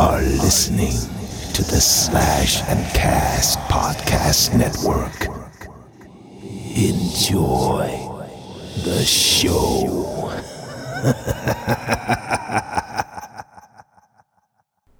are listening to the Slash and Cast Podcast Network. Enjoy the show.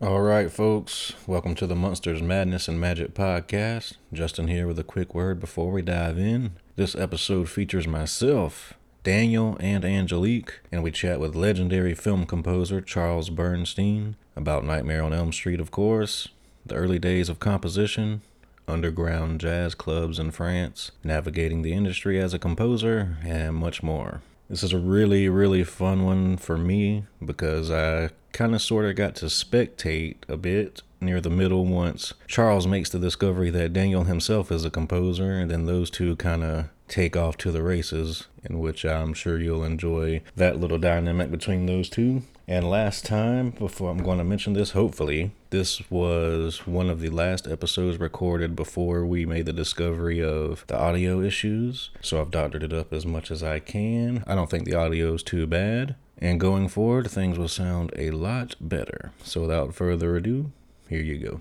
All right, folks, welcome to the Monsters Madness and Magic podcast. Justin here with a quick word before we dive in. This episode features myself, Daniel, and Angelique, and we chat with legendary film composer Charles Bernstein about Nightmare on Elm Street, of course, the early days of composition, underground jazz clubs in France, navigating the industry as a composer, and much more. This is a really, really fun one for me because I kind of sort of got to spectate a bit near the middle once Charles makes the discovery that Daniel himself is a composer, and then those two kind of take off to the races, in which I'm sure you'll enjoy that little dynamic between those two. And last time, before I'm going to mention this, hopefully, this was one of the last episodes recorded before we made the discovery of the audio issues. So I've doctored it up as much as I can. I don't think the audio is too bad. And going forward, things will sound a lot better. So without further ado, here you go.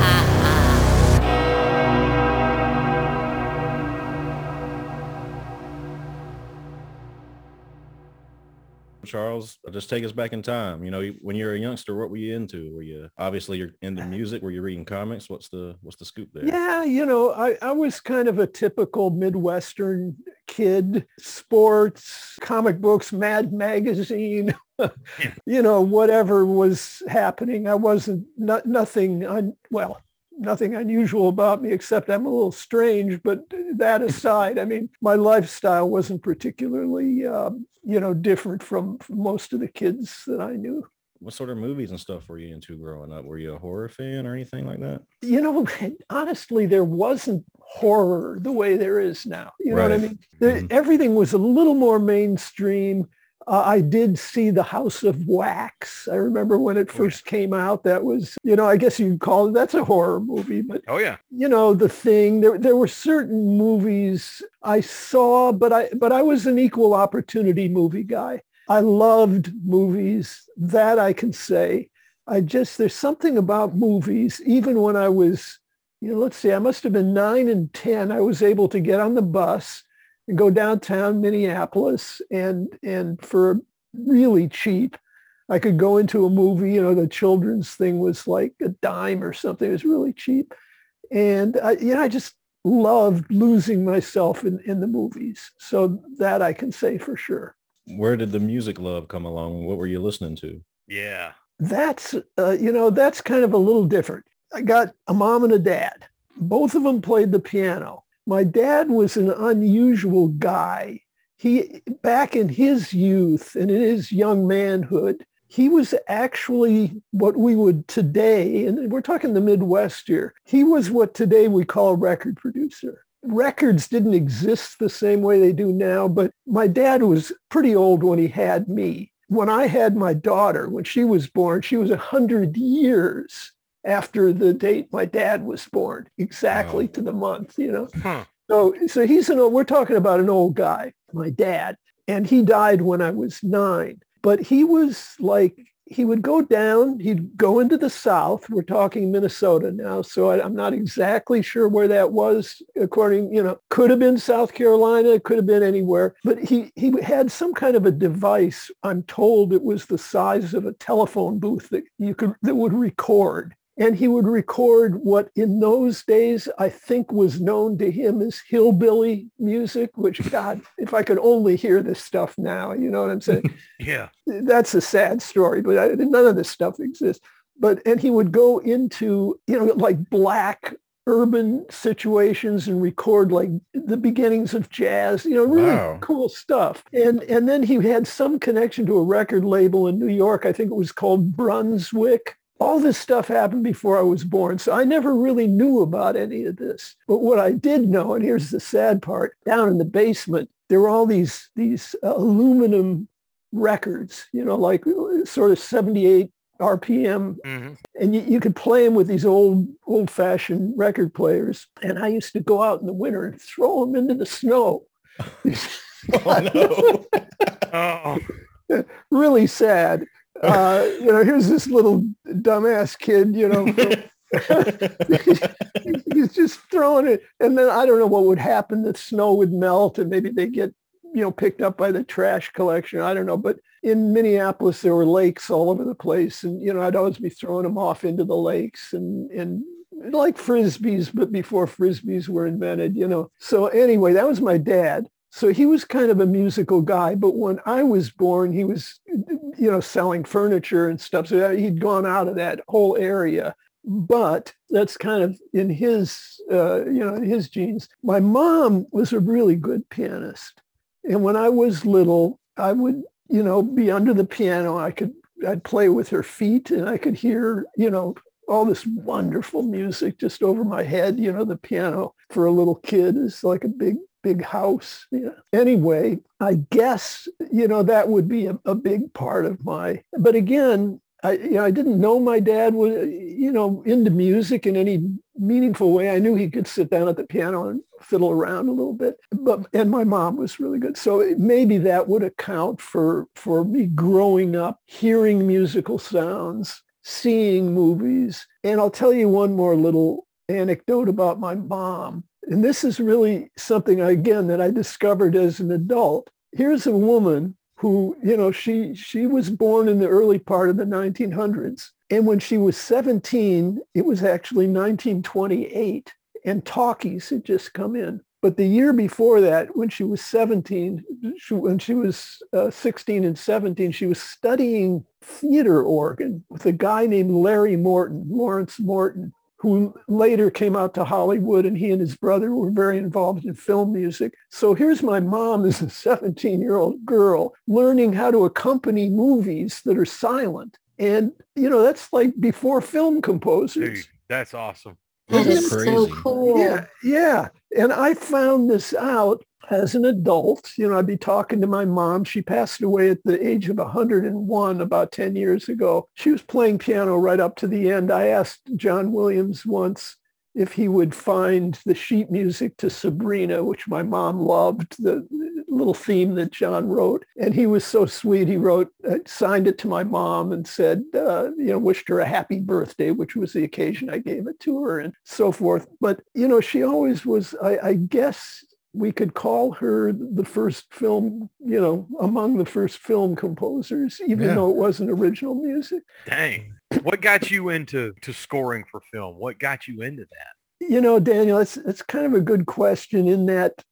Charles, just take us back in time. You know, when you're a youngster, what were you into? Were you obviously you're into music? Were you reading comics? What's the what's the scoop there? Yeah, you know, I, I was kind of a typical Midwestern kid, sports, comic books, Mad Magazine, you know, whatever was happening. I wasn't not nothing un, well, nothing unusual about me except I'm a little strange. But that aside, I mean, my lifestyle wasn't particularly, um, you know, different from, from most of the kids that I knew. What sort of movies and stuff were you into growing up? Were you a horror fan or anything like that? You know, honestly, there wasn't horror the way there is now. You know right. what I mean? Mm-hmm. Everything was a little more mainstream. Uh, I did see The House of Wax. I remember when it first came out. That was, you know, I guess you'd call it, that's a horror movie. But, oh, yeah. You know, The Thing, there, there were certain movies I saw, but I, but I was an equal opportunity movie guy. I loved movies. That I can say. I just, there's something about movies, even when I was, you know, let's see, I must have been nine and 10. I was able to get on the bus and go downtown Minneapolis and and for really cheap I could go into a movie, you know, the children's thing was like a dime or something. It was really cheap. And I, you know, I just loved losing myself in, in the movies. So that I can say for sure. Where did the music love come along? What were you listening to? Yeah. That's, uh, you know, that's kind of a little different. I got a mom and a dad. Both of them played the piano my dad was an unusual guy. He, back in his youth and in his young manhood, he was actually what we would today, and we're talking the Midwest here, he was what today we call a record producer. Records didn't exist the same way they do now, but my dad was pretty old when he had me. When I had my daughter, when she was born, she was 100 years after the date my dad was born, exactly oh. to the month, you know. Huh. So, so he's an old, we're talking about an old guy, my dad, and he died when I was nine. But he was like, he would go down, he'd go into the South. We're talking Minnesota now, so I, I'm not exactly sure where that was. According, you know, could have been South Carolina, could have been anywhere. But he he had some kind of a device. I'm told it was the size of a telephone booth that you could that would record and he would record what in those days I think was known to him as hillbilly music, which God, if I could only hear this stuff now, you know what I'm saying? Yeah. That's a sad story, but I, none of this stuff exists. But and he would go into you know like black urban situations and record like the beginnings of jazz, you know, really Wow. cool stuff. And and then he had some connection to a record label in New York. I think it was called Brunswick. All this stuff happened before I was born. So I never really knew about any of this. But what I did know, and here's the sad part, down in the basement, there were all these these uh, aluminum records, you know, like sort of 78 RPM Mhm. and you, you could play them with these old old fashioned record players and i used to go out in the winter and throw them into the snow Oh no. Oh, really sad uh, you know here's this little dumbass kid you know. He's just throwing it. And then i don't know what would happen. The snow would melt and maybe they get you know picked up by the trash collection. I don't know. But in minneapolis there were lakes all over the place. And you know i'd always be throwing them off into the lakes and and like frisbees but before frisbees were invented you know. So anyway that was my dad so he was kind of a musical guy but when i was born he was you know selling furniture and stuff. So he'd gone out of that whole area. But that's kind of in his uh, you know his genes. My mom was a really good pianist. And when i was little i would you know be under the piano. I could i'd play with her feet and i could hear you know all this wonderful music just over my head. You know the piano for a little kid is like a big big house yeah. anyway i guess you know that would be a, a big part of my but again I, you know, I didn't know my dad was, you know, into music in any meaningful way. I knew he could sit down at the piano and fiddle around a little bit, but and my mom was really good. So maybe that would account for for me growing up, hearing musical sounds, seeing movies. And I'll tell you one more little anecdote about my mom. And this is really something again that I discovered as an adult. Here's a woman who, you know, she she was born in the early part of the 1900s. And when she was 17, it was actually 1928 and talkies had just come in. But the year before that, when she was 17, she, when she was uh, 16 and 17, she was studying theater organ with a guy named Larry Morton, Lawrence Morton, who later came out to Hollywood and he and his brother were very involved in film music. So here's my mom as a 17-year-old girl learning how to accompany movies that are silent. And, you know, that's like before film composers. dude, that's awesome. That's is so cool. Yeah, yeah. And I found this out as an adult. You know, I'd be talking to my mom. She passed away at the age of 101 about 10 years ago. She was playing piano right up to the end. I asked John Williams once if he would find the sheet music to Sabrina, which my mom loved, the little theme that John wrote. And he was so sweet. He wrote, uh, signed it to my mom and said, uh, you know, wished her a happy birthday, which was the occasion I gave it to her and so forth. But, you know, she always was, I, I guess we could call her the first film, you know, among the first film composers, even Yeah. though it wasn't original music. Dang. What got you into to scoring for film? What got you into that? You know, Daniel, it's it's kind of a good question in that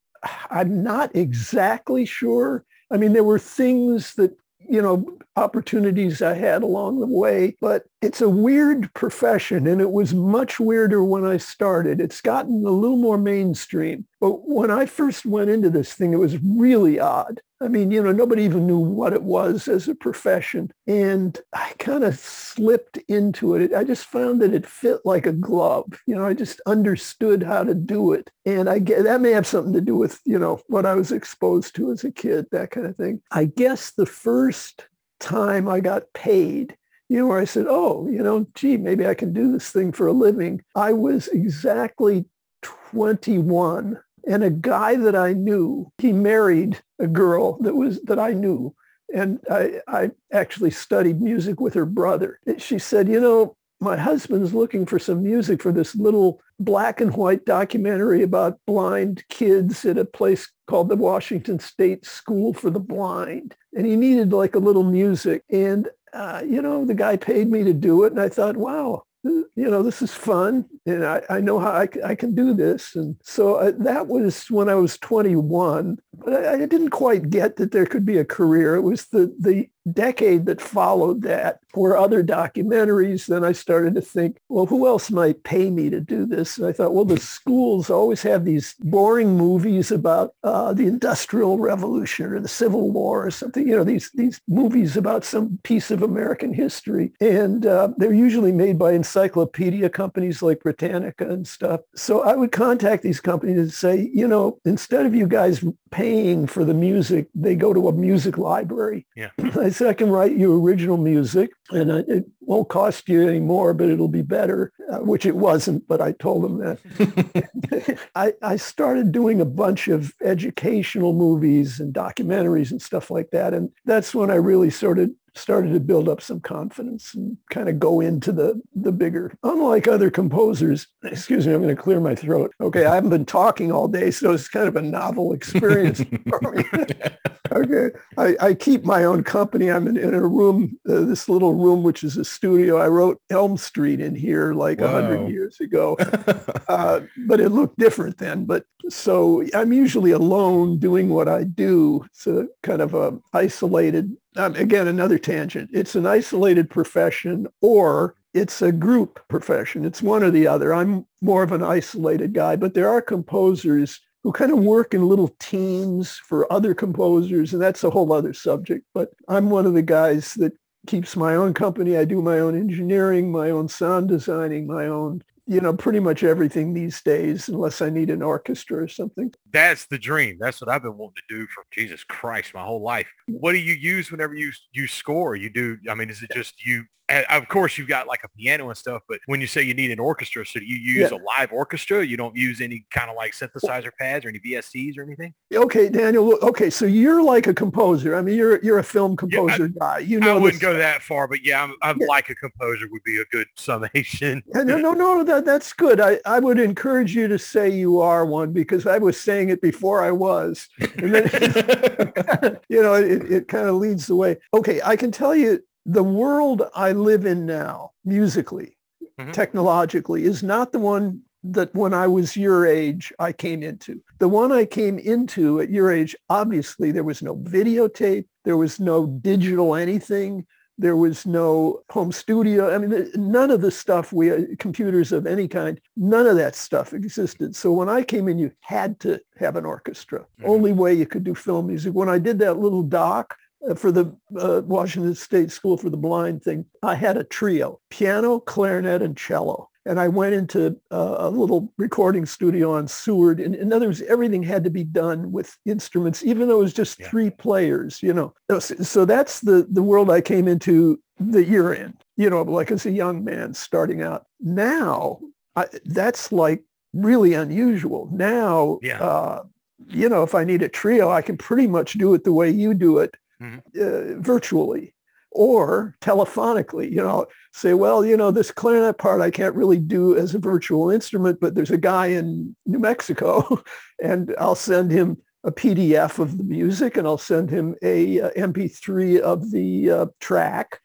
I'm not exactly sure. I mean, there were things that, you know, opportunities I had along the way, but it's a weird profession and it was much weirder when I started. It's gotten a little more mainstream. But when I first went into this thing, it was really odd. I mean, you know, nobody even knew what it was as a profession. And I kind of slipped into it. I just found that it fit like a glove. You know, I just understood how to do it. And I get that may have something to do with, you know, what I was exposed to as a kid, that kind of thing. I guess the first time I got paid, you know, where I said, oh, you know, gee, maybe I can do this thing for a living. I was exactly 21 and a guy that I knew, he married a girl that was that I knew. And I, I actually studied music with her brother. She said, you know, my husband's looking for some music for this little black and white documentary about blind kids at a place called the Washington State School for the Blind. And he needed like a little music. And, uh, you know, the guy paid me to do it. And I thought, wow, you know, this is fun and I, I know how I, I can do this. And so uh, that was when I was 21, but I, I didn't quite get that there could be a career. It was the, the decade that followed that were other documentaries. Then I started to think, well, who else might pay me to do this? And I thought, well, the schools always have these boring movies about uh, the Industrial Revolution or the Civil War or something, you know, these, these movies about some piece of American history. And uh, they're usually made by encyclopedia companies like Britannica and stuff. So I would contact these companies and say, you know, instead of you guys paying for the music, they go to a music library. Yeah. I said, I can write you original music and I- it won't cost you any more, but it'll be better, uh, which it wasn't, but I told them that. I, I started doing a bunch of educational movies and documentaries and stuff like that. And that's when I really sort of started to build up some confidence and kind of go into the, the bigger, unlike other composers, excuse me, I'm going to clear my throat. Okay, I haven't been talking all day, so it's kind of a novel experience for me. okay, I, I keep my own company. I'm in, in a room, uh, this little room, which is a studio. I wrote Elm Street in here like a Wow. hundred years ago, uh, but it looked different then. But so I'm usually alone doing what I do. It's a kind of a isolated, um, again, another tangent. It's an isolated profession or it's a group profession. It's one or the other. I'm more of an isolated guy, but there are composers who kind of work in little teams for other composers, and that's a whole other subject. But I'm one of the guys that keeps my own company. I do my own engineering, my own sound designing, my own, you know, pretty much everything these days, unless I need an orchestra or something. That's the dream. That's what I've been wanting to do for Jesus Christ my whole life. What do you use whenever you you score? You do. I mean, is it just you? Of course, you've got like a piano and stuff. But when you say you need an orchestra, so do you use Yeah. a live orchestra? You don't use any kind of like synthesizer pads or any VSTs or anything? Okay, Daniel. Okay, so you're like a composer. I mean, you're you're a film composer guy. You know, I wouldn't go that far, but yeah, I'm, I'm Yeah. like a composer would be a good summation. Yeah, no, no, no, that, that's good. I, I would encourage you to say you are one because I was saying it before I was. And then, you know, it, it kind of leads the way. Okay, I can tell you the world I live in now, musically, Mhm. technologically, is not the one that when I was your age, I came into. The one I came into at your age, obviously there was no videotape. There was no digital anything. There was no home studio. I mean, none of the stuff we, uh, computers of any kind, none of that stuff existed. So when I came in, you had to have an orchestra. Mhm. Only way you could do film music. When I did that little doc uh, for the uh, Washington State School for the Blind thing, I had a trio, piano, clarinet, and cello. And I went into a little recording studio on Seward. And in other words, everything had to be done with instruments, even though it was just Yeah. three players, you know. So that's the, the world I came into the year in, you know, like as a young man starting out. Now, I, that's like really unusual. Now, Yeah. uh, you know, if I need a trio, I can pretty much do it the way you do it Mhm. uh, virtually or telephonically, you know, say, well, you know, this clarinet part I can't really do as a virtual instrument, but there's a guy in New Mexico and I'll send him a PDF of the music and I'll send him a uh, MP3 of the uh, track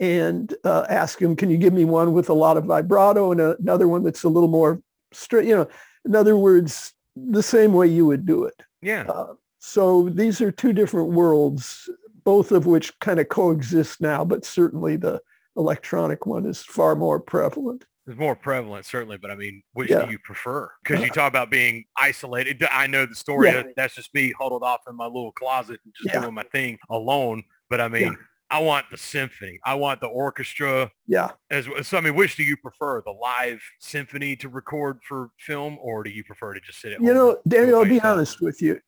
and uh, ask him, can you give me one with a lot of vibrato and a, another one that's a little more straight, you know, in other words, the same way you would do it. Yeah. Uh, so these are two different worlds, both of which kind of coexist now, but certainly the electronic one is far more prevalent. It's more prevalent, certainly, but I mean, which Yeah. do you prefer? Because you talk about being isolated. I know the story. Yeah. That's just me huddled off in my little closet and just Yeah. doing my thing alone. But I mean. I want the symphony. I want the orchestra. Yeah. As so, I mean, which do you prefer, the live symphony to record for film, or do you prefer to just sit at You know, and do it Daniel, I'll be honest with you.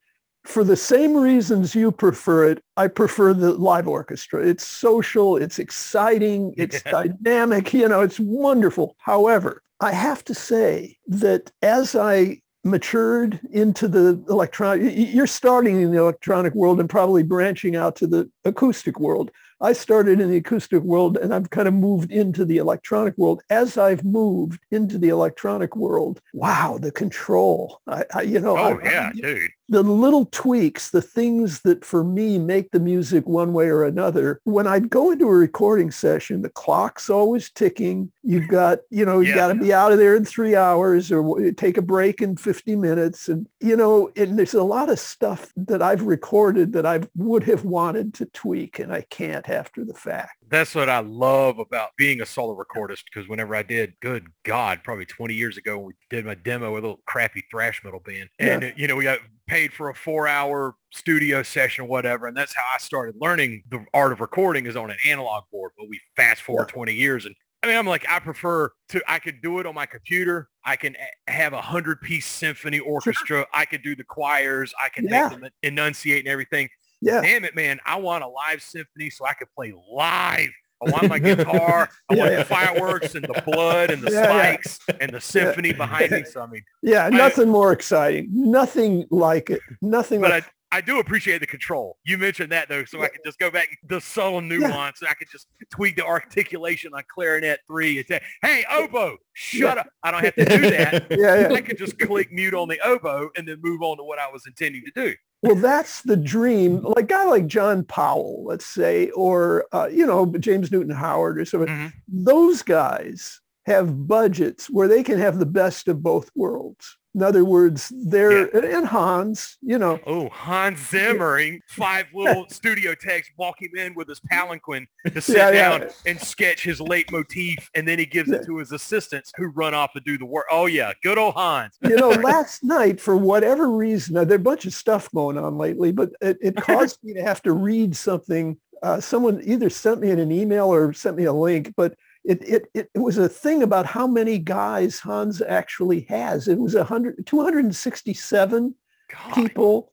For the same reasons you prefer it, I prefer the live orchestra. It's social, it's exciting, it's Yeah. dynamic, you know, it's wonderful. However, I have to say that as I matured into the electronic, you're starting in the electronic world and probably branching out to the acoustic world. I started in the acoustic world and I've kind of moved into the electronic world. As I've moved into the electronic world, wow, the control. I, I you know, Oh I- yeah, dude. The little tweaks, the things that for me make the music one way or another. When I'd go into a recording session, the clock's always ticking. You've got, you know, you Yeah. got to be out of there in three hours or take a break in 50 minutes. And, you know, and there's a lot of stuff that I've recorded that I would have wanted to tweak and I can't after the fact. That's what I love about being a solo recordist because whenever I did, good God, probably 20 years ago, we did my demo with a little crappy thrash metal band. And, uh, you know, we got paid for a four hour studio session or whatever. And that's how I started learning the art of recording is on an analog board. But we fast forward 20 years and I mean, I'm like, I prefer to, I could do it on my computer. I can have a hundred piece symphony orchestra. I could do the choirs. I can Yeah. make them enunciate and everything Yeah. damn it, man, I want a live symphony so I could play live. I want my guitar. I Yeah, want yeah. the fireworks and the blood and the Yeah, yeah. spikes and the symphony behind me. So I mean, Yeah. Nothing more exciting. Nothing like it. Nothing but like I, I do appreciate the control. You mentioned that though, so I could just go back the subtle nuance. I could just tweak the articulation on clarinet three and say, "Hey, oboe, shut up." I don't have to do that. yeah, yeah. I could just click mute on the oboe and then move on to what I was intending to do. Well, that's the dream. Like guy like John Powell, let's say, or uh, you know James Newton Howard or something. Mhm. Those guys have budgets where they can have the best of both worlds. In other words, they're and Hans, you know, Oh, Hans Zimmering, five little studio techs walk him in with his palanquin to sit Yeah, yeah. down and sketch his leitmotif, and then he gives it to his assistants who run off to do the work. Oh yeah, good old Hans. you know, last night for whatever reason, there's a bunch of stuff going on lately, but it, it caused me to have to read something. Uh, someone either sent me in an email or sent me a link, but it, it, it, was a thing about how many guys Hans actually has. It was 100, 267 God. people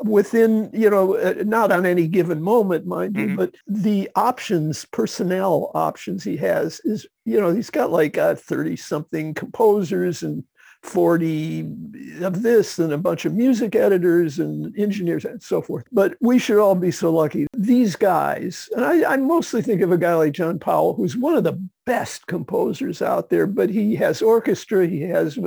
within, you know, uh, not on any given moment, mind you, Mhm. but the options, personnel options he has is, you know, he's got like 30 something composers and 40 of this and a bunch of music editors and engineers and so forth. But we should all be so lucky. These guys, and I, I mostly think of a guy like John Powell, who's one of the best composers out there, but he has orchestra, he has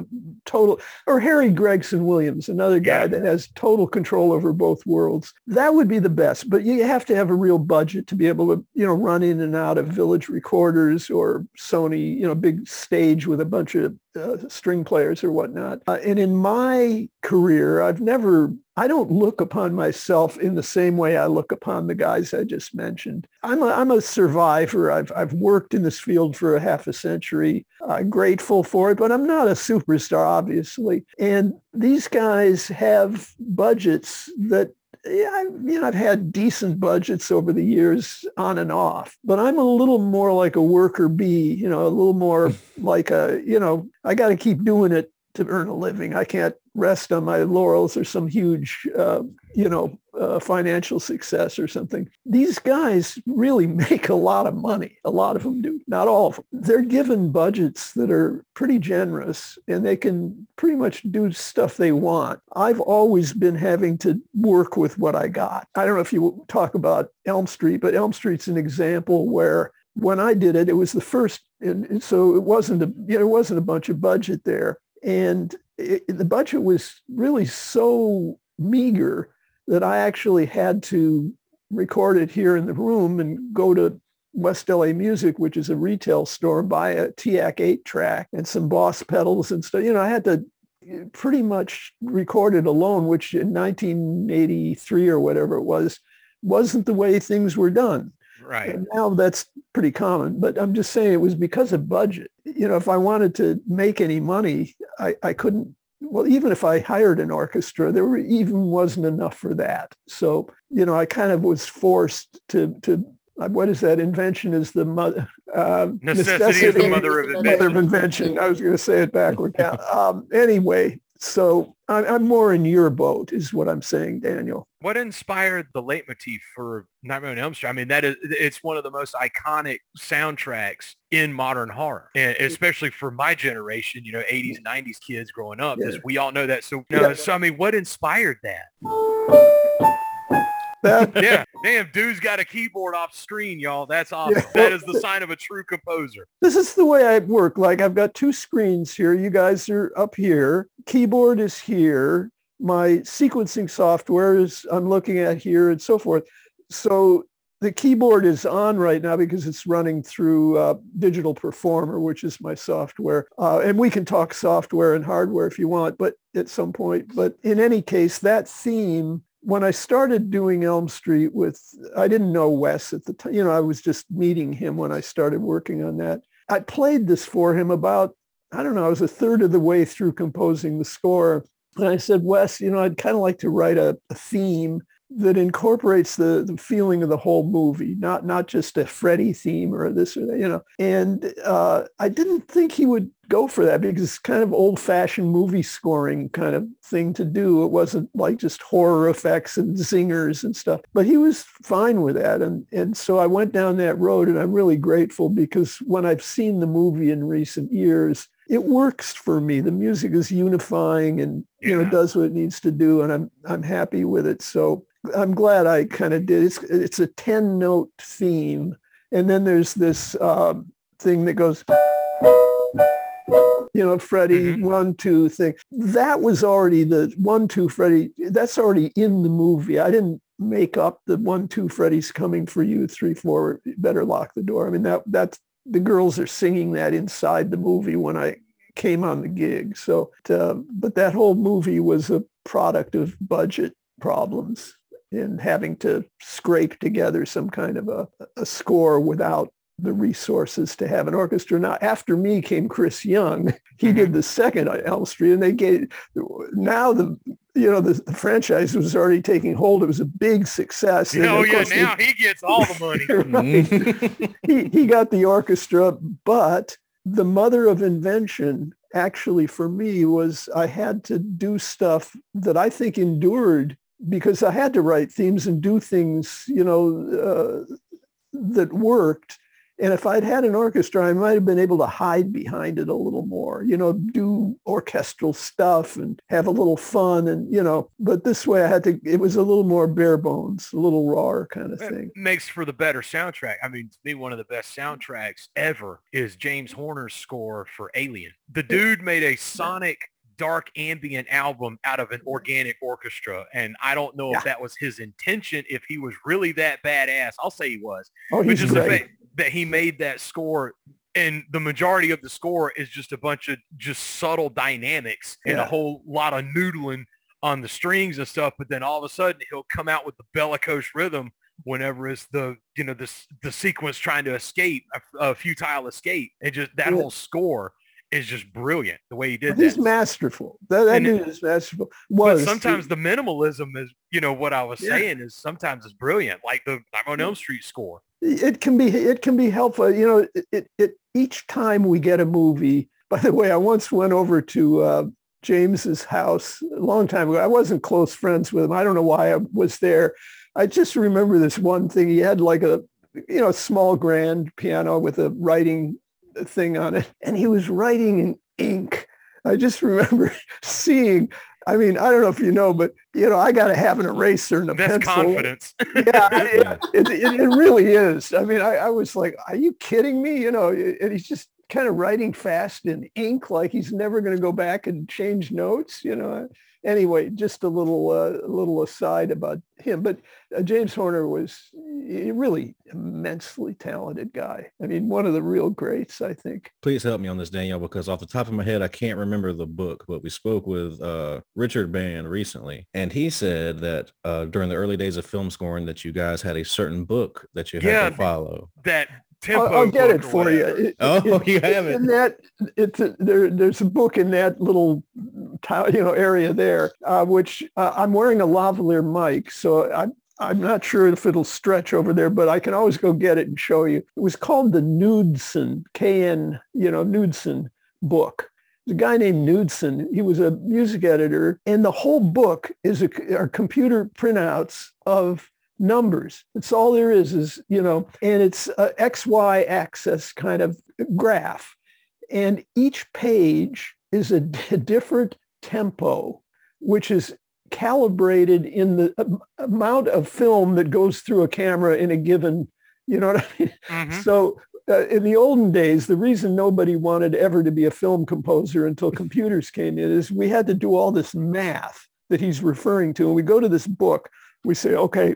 total, or Harry Gregson Williams, another guy Yeah. that has total control over both worlds. That would be the best, but you have to have a real budget to be able to, you know, run in and out of Village Recorders or Sony, you know, big stage with a bunch of uh, string players or whatnot. Uh, and in my career, I've never, I don't look upon myself in the same way I look upon the guys I just mentioned. I'm a, I'm a survivor. I've, I've worked in this field for a half a century. I'm grateful for it, but I'm not a superstar, obviously. And these guys have budgets that yeah, I, you know, I've had decent budgets over the years on and off, but I'm a little more like a worker bee, you know, a little more like a, you know, I got to keep doing it to earn a living. I can't rest on my laurels or some huge, uh, you know, uh, financial success or something. These guys really make a lot of money. A lot of them do, not all of them. They're given budgets that are pretty generous and they can pretty much do stuff they want. I've always been having to work with what I got. I don't know if you talk about Elm Street, but Elm Street's an example where when I did it, it was the first, and so it wasn't a, you know, it wasn't a bunch of budget there. And it, the budget was really so meager that I actually had to record it here in the room and go to West LA Music, which is a retail store, buy a TEAC 8 track and some Boss pedals and stuff. You know, I had to eh, pretty much record it alone, which in 1983 or whatever it was, wasn't the way things were done. Right. And now that's pretty common, but I'm just saying it was because of budget. You know, if I wanted to make any money, I, I couldn't, well, even if I hired an orchestra, there were, even wasn't enough for that. So, you know, I kind of was forced to, to uh, what is that? Invention is the mother. Uh, Necessity is the mother of mother of invention. invention. I was going to say it backward. Yeah. Um, anyway, so I'm, I'm more in your boat is what I'm saying, Daniel. What inspired the leitmotif for Nightmare on Elm Street? I mean, that is it's one of the most iconic soundtracks in modern horror, and especially for my generation. You know, 80s, 90s kids growing up. Yeah. We all know that. So, you know, so I mean, what inspired that? Yeah, damn, dude's got a keyboard off screen, y'all. That's awesome. Yeah. That is the sign of a true composer. this is the way I work. Like I've got two screens here. You guys are up here. Keyboard is here. my sequencing software is I'm looking at here and so forth. So the keyboard is on right now because it's running through uh, Digital Performer, which is my software. Uh, and we can talk software and hardware if you want, but at some point. But in any case, that theme, when I started doing Elm Street with, I didn't know Wes at the time. You know, I was just meeting him when I started working on that. I played this for him about, I don't know, I was a third of the way through composing the score. And I said, Wes, you know, I'd kind of like to write a, a theme that incorporates the, the feeling of the whole movie, not not just a Freddy theme or this or that, you know. And uh, I didn't think he would go for that because it's kind of old-fashioned movie scoring kind of thing to do. It wasn't like just horror effects and zingers and stuff. But he was fine with that, and and so I went down that road, and I'm really grateful because when I've seen the movie in recent years, it works for me. The music is unifying and you know does what it needs to do, and I'm I'm happy with it. So I'm glad I kind of did. It's it's a ten note theme, and then there's this uh, thing that goes, you know, Freddie Mhm. one two thing. That was already the one two Freddie. That's already in the movie. I didn't make up the one two Freddie's coming for you three four. Better lock the door. I mean that that's the girls are singing that inside the movie when I came on the gig. So, uh, but that whole movie was a product of budget problems and having to scrape together some kind of a, a score without the resources to have an orchestra. Now, after me came Chris Young. He mm-hmm. did the second Elm Street, and they gave now the you know the, the franchise was already taking hold. It was a big success. And Oh yeah, course they- now he gets all the money. Mm-hmm. he, he got the orchestra, but the mother of invention actually for me was I had to do stuff that I think endured because I had to write themes and do things, you know, uh, that worked. And if I'd had an orchestra, I might have been able to hide behind it a little more, you know, do orchestral stuff and have a little fun and, you know, but this way I had to, it was a little more bare bones, a little raw kind of It thing. makes for the better soundtrack. I mean, to me, one of the best soundtracks ever is James Horner's score for Alien. The dude made a sonic dark ambient album out of an mm-hmm. organic orchestra. And I don't know Yeah. if that was his intention, if he was really that badass. I'll say he was. Oh, but he's just the great. fact that he made that score and the majority of the score is just a bunch of just subtle dynamics and a whole lot of noodling on the strings and stuff but then all of a sudden he'll come out with the bellicose rhythm whenever it's the you know the, the sequence trying to escape a, a futile escape and just that Yeah. whole score is just brilliant the way he did He's that masterful. That, that dude is masterful. but Was sometimes the minimalism is you know what i was Yeah. saying is sometimes it's brilliant like the i'm on elm street score it can be it can be helpful. You know, it, it, it each time we get a movie. By the way, I once went over to uh, James's house a long time ago. I wasn't close friends with him. I don't know why I was there. I just remember this one thing. He had like a you know small grand piano with a writing thing on it, and he was writing in ink. I just remember seeing. I mean, I don't know if you know, but you know, I got to have an eraser and a that's pencil confidence yeah, it, it, it, it really is. I mean, I, I was like, are you kidding me? You know, and he's just kind of writing fast in ink, like he's never going to go back and change notes. You know. Anyway, just a little uh, little aside about him, but uh, James Horner was a really immensely talented guy. I mean, one of the real greats, I think. Please help me on this, Daniel, because off the top of my head, I can't remember the book, but we spoke with uh, Richard Band recently, and he said that uh, during the early days of film scoring that you guys had a certain book that you had Yeah. to follow. that tempo I'll, I'll get it or for you. whatever. It- Oh, it- you have it. In that, it's a, there. There's a book in that little, you know, area there, uh, which uh, I'm wearing a lavalier mic, so I'm I'm not sure if it'll stretch over there, but I can always go get it and show you. It was called the Knudson, K-N, you know, Knudson book. There's a guy named Knudson. He was a music editor, and the whole book is a, are computer printouts of numbers. It's all there is, is you know, and it's a XY axis kind of graph, and each page is a, d- different tempo, which is calibrated in the am- amount of film that goes through a camera in a given, you know what I mean? Mhm. So uh, in the olden days, the reason nobody wanted ever to be a film composer until computers came in is we had to do all this math that he's referring to. And we go to this book, we say, okay,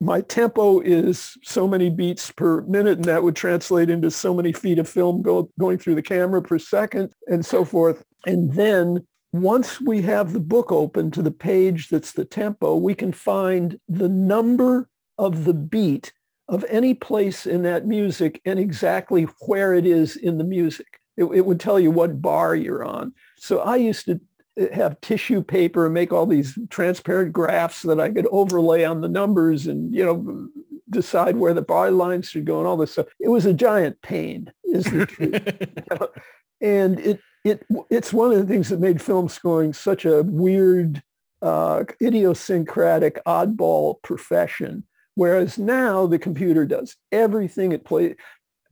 my tempo is so many beats per minute, and that would translate into so many feet of film go, going through the camera per second and so forth. And then once we have the book open to the page that's the tempo, we can find the number of the beat of any place in that music and exactly where it is in the music. It, it would tell you what bar you're on. So I used to have tissue paper and make all these transparent graphs that I could overlay on the numbers and, you know, decide where the bar lines should go and all this stuff. It was a giant pain, is the truth. and it, it, it's one of the things that made film scoring such a weird, uh, idiosyncratic, oddball profession. Whereas now the computer does everything it plays.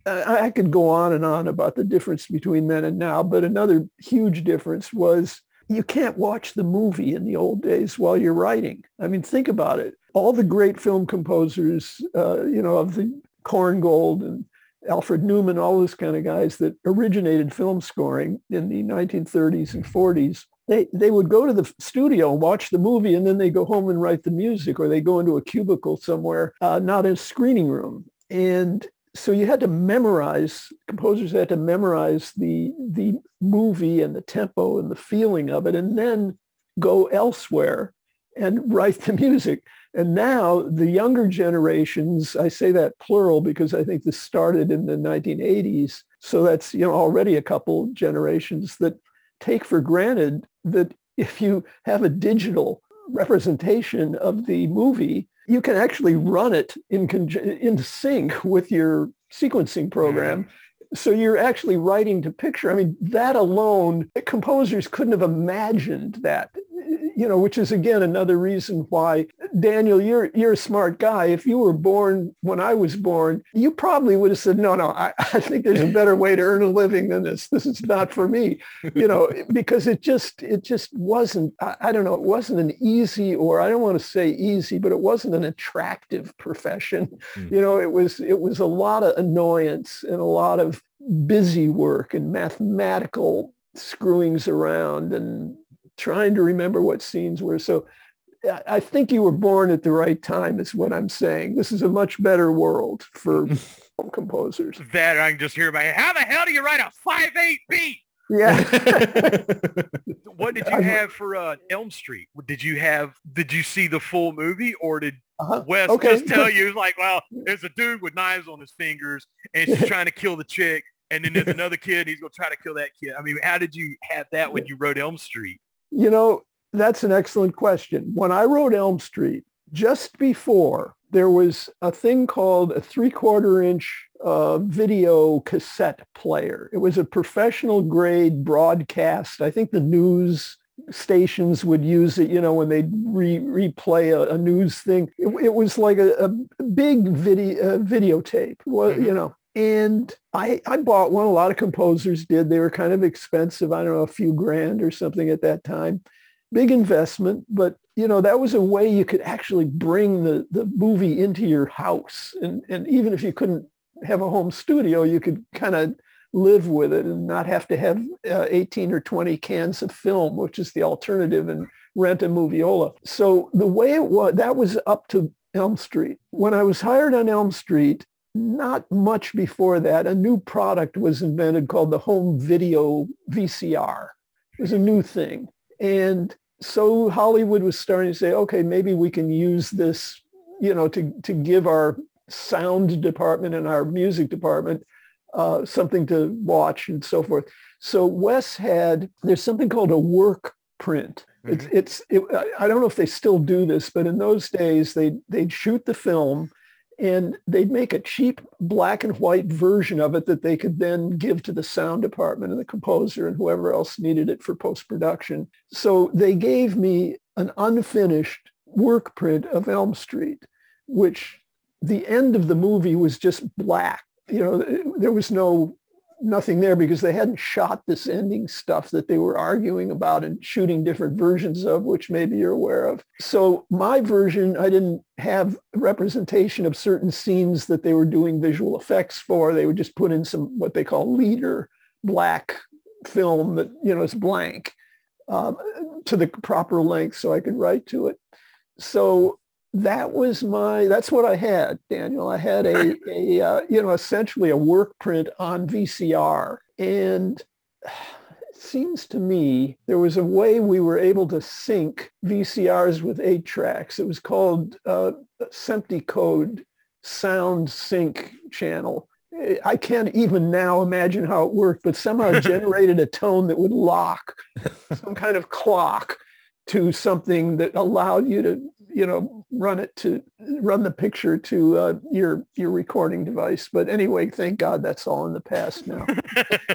I could go on and on about the difference between then and now, but another huge difference was you can't watch the movie in the old days while you're writing. I mean, think about it. All the great film composers, uh, you know, of the Korngold and Alfred Newman, all those kind of guys that originated film scoring in the 1930s and 40s, they, they would go to the studio and watch the movie and then they go home and write the music or they go into a cubicle somewhere, uh, not a screening room. And so you had to memorize composers had to memorize the the movie and the tempo and the feeling of it and then go elsewhere and write the music. And now the younger generations i say that plural because i think this started in the 1980s so that's you know already a couple generations that take for granted that if you have a digital representation of the movie you can actually run it in, in sync with your sequencing program. Mm-hmm. So you're actually writing to picture. I mean, that alone, composers couldn't have imagined that you know, which is again another reason why Daniel, you're you're a smart guy. If you were born when I was born, you probably would have said, no, no, I, I think there's a better way to earn a living than this. This is not for me, you know, because it just it just wasn't. I, I don't know. It wasn't an easy, or I don't want to say easy, but it wasn't an attractive profession. Mm. You know, it was it was a lot of annoyance and a lot of busy work and mathematical screwings around and trying to remember what scenes were. So I think you were born at the right time is what I'm saying. This is a much better world for composers. That I can just hear about how the hell do you write a five eight beat? Yeah. what did you have for uh, Elm Street? Did you have? Did you see the full movie, or did uh-huh. Wes okay. just tell you like, well, there's a dude with knives on his fingers, and she's trying to kill the chick, and then there's another kid, and he's gonna try to kill that kid. I mean, how did you have that when you wrote Elm Street? You know, that's an excellent question. When I wrote Elm Street, just before there was a thing called a three quarter inch uh, video cassette player. It was a professional grade broadcast. I think the news stations would use it, you know, when they'd re- replay a, a, news thing. It, it was like a, a big video uh, videotape, well, mm-hmm. you know. And I, I bought one. A lot of composers did. They were kind of expensive. I don't know, a few grand or something at that time. Big investment, but you know that was a way you could actually bring the, the movie into your house. And, and even if you couldn't have a home studio, you could kind of live with it and not have to have uh, 18 or 20 cans of film, which is the alternative, and rent a moviola. So the way it was, that was up to Elm Street. When I was hired on Elm Street, not much before that, a new product was invented called the home video VCR. It was a new thing. And so Hollywood was starting to say, okay, maybe we can use this, you know, to, to give our sound department and our music department uh, something to watch and so forth. So Wes had, there's something called a work print. Mm-hmm. It's, it's it, I don't know if they still do this, but in those days they they'd shoot the film and they'd make a cheap black and white version of it that they could then give to the sound department and the composer and whoever else needed it for post-production. So they gave me an unfinished work print of Elm Street, which the end of the movie was just black. You know, there was no nothing there because they hadn't shot this ending stuff that they were arguing about and shooting different versions of, which maybe you're aware of. So my version, I didn't have representation of certain scenes that they were doing visual effects for. They would just put in some what they call leader black film that, you know, is blank. Um, to the proper length so I could write to it. So that was my, that's what I had, Daniel. I had a, a uh, you know, essentially a work print on VCR. And it seems to me there was a way we were able to sync VCRs with eight tracks. It was called uh, Code Sound Sync Channel. I can't even now imagine how it worked, but somehow generated a tone that would lock some kind of clock to something that allowed you to, you know, run it to run the picture to uh, your your recording device. But anyway, thank God that's all in the past now.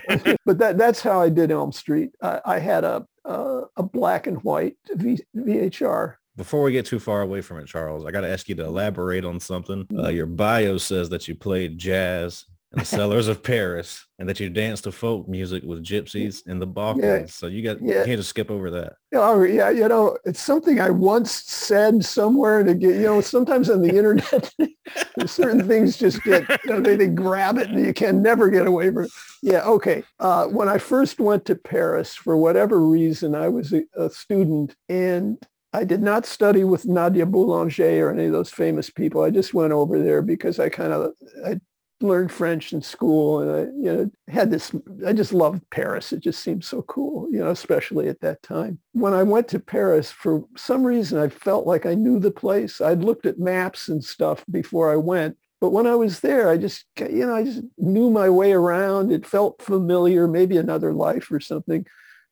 but that that's how I did Elm Street. I, I had a, a, a black and white v, VHR before we get too far away from it, Charles, I got to ask you to elaborate on something. Uh, your bio says that you played jazz in the cellars of Paris and that you danced to folk music with gypsies in the Balkans. Yeah. So you got yeah. you can't just skip over that. Oh yeah, you know, it's something I once said somewhere to get, you know, sometimes on the internet, certain things just get, you know, they, they grab it and you can never get away from it. Yeah, okay. Uh, when I first went to Paris, for whatever reason, I was a, a student and I did not study with Nadia Boulanger or any of those famous people. I just went over there because I kind of I learned French in school and I you know had this I just loved Paris. It just seemed so cool, you know, especially at that time. When I went to Paris for some reason I felt like I knew the place. I'd looked at maps and stuff before I went. But when I was there, I just, you know, I just knew my way around. It felt familiar, maybe another life or something.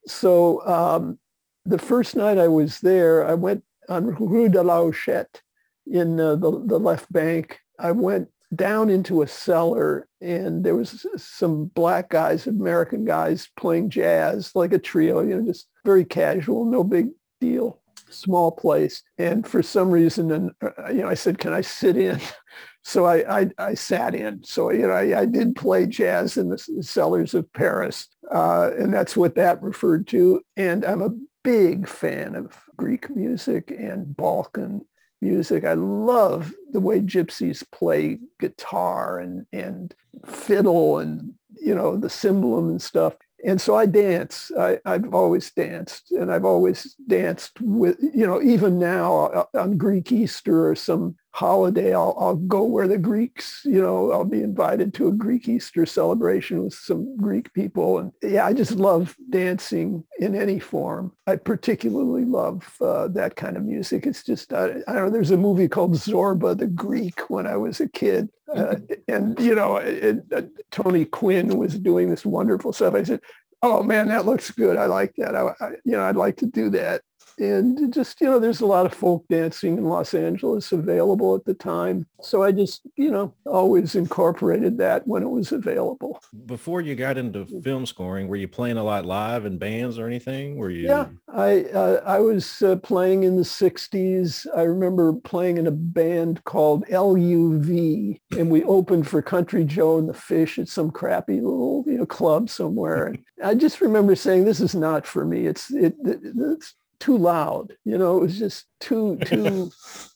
So um, the first night I was there, I went on Rue de la Huchette in uh, the, the left bank. I went down into a cellar and there was some black guys, American guys playing jazz like a trio, you know, just very casual, no big deal, small place. And for some reason, and uh, you know, I said, can I sit in? So I, I, I sat in. So, you know, I, I, did play jazz in the cellars of Paris. Uh, and that's what that referred to. And I'm a big fan of Greek music and Balkan music. I love the way gypsies play guitar and, and fiddle and, you know, the cymbalum and stuff. And so I dance. I, have always danced and I've always danced with, you know, even now uh, on Greek Easter or some holiday, I'll, I'll go where the Greeks, you know, I'll be invited to a Greek Easter celebration with some Greek people. And yeah, I just love dancing in any form. I particularly love uh, that kind of music. It's just, uh, I don't know, there's a movie called Zorba the Greek when I was a kid. Uh, and, you know, it, uh, Tony Quinn was doing this wonderful stuff. I said, oh man, that looks good. I like that. I, I, you know, I'd like to do that and just you know there's a lot of folk dancing in los angeles available at the time. So i just you know always incorporated that when it was available. Before you got into film scoring were you playing a lot live in bands or anything? Were you yeah i uh, i was uh, playing in the 60s i remember playing in a band called luv and we opened for country joe and the fish at some crappy little you know club somewhere. And i just remember saying this is not for me. It's it, it it's too loud. You know, it was just too too.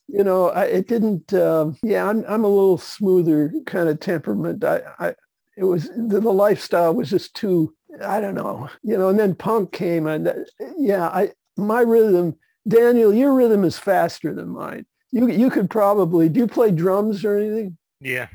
you know, I, it didn't. Um, yeah, I'm I'm a little smoother kind of temperament. I, I it was the, the lifestyle was just too. I don't know. You know, and then punk came, and uh, yeah, I my rhythm. Daniel, your rhythm is faster than mine. You you could probably. Do you play drums or anything? Yeah.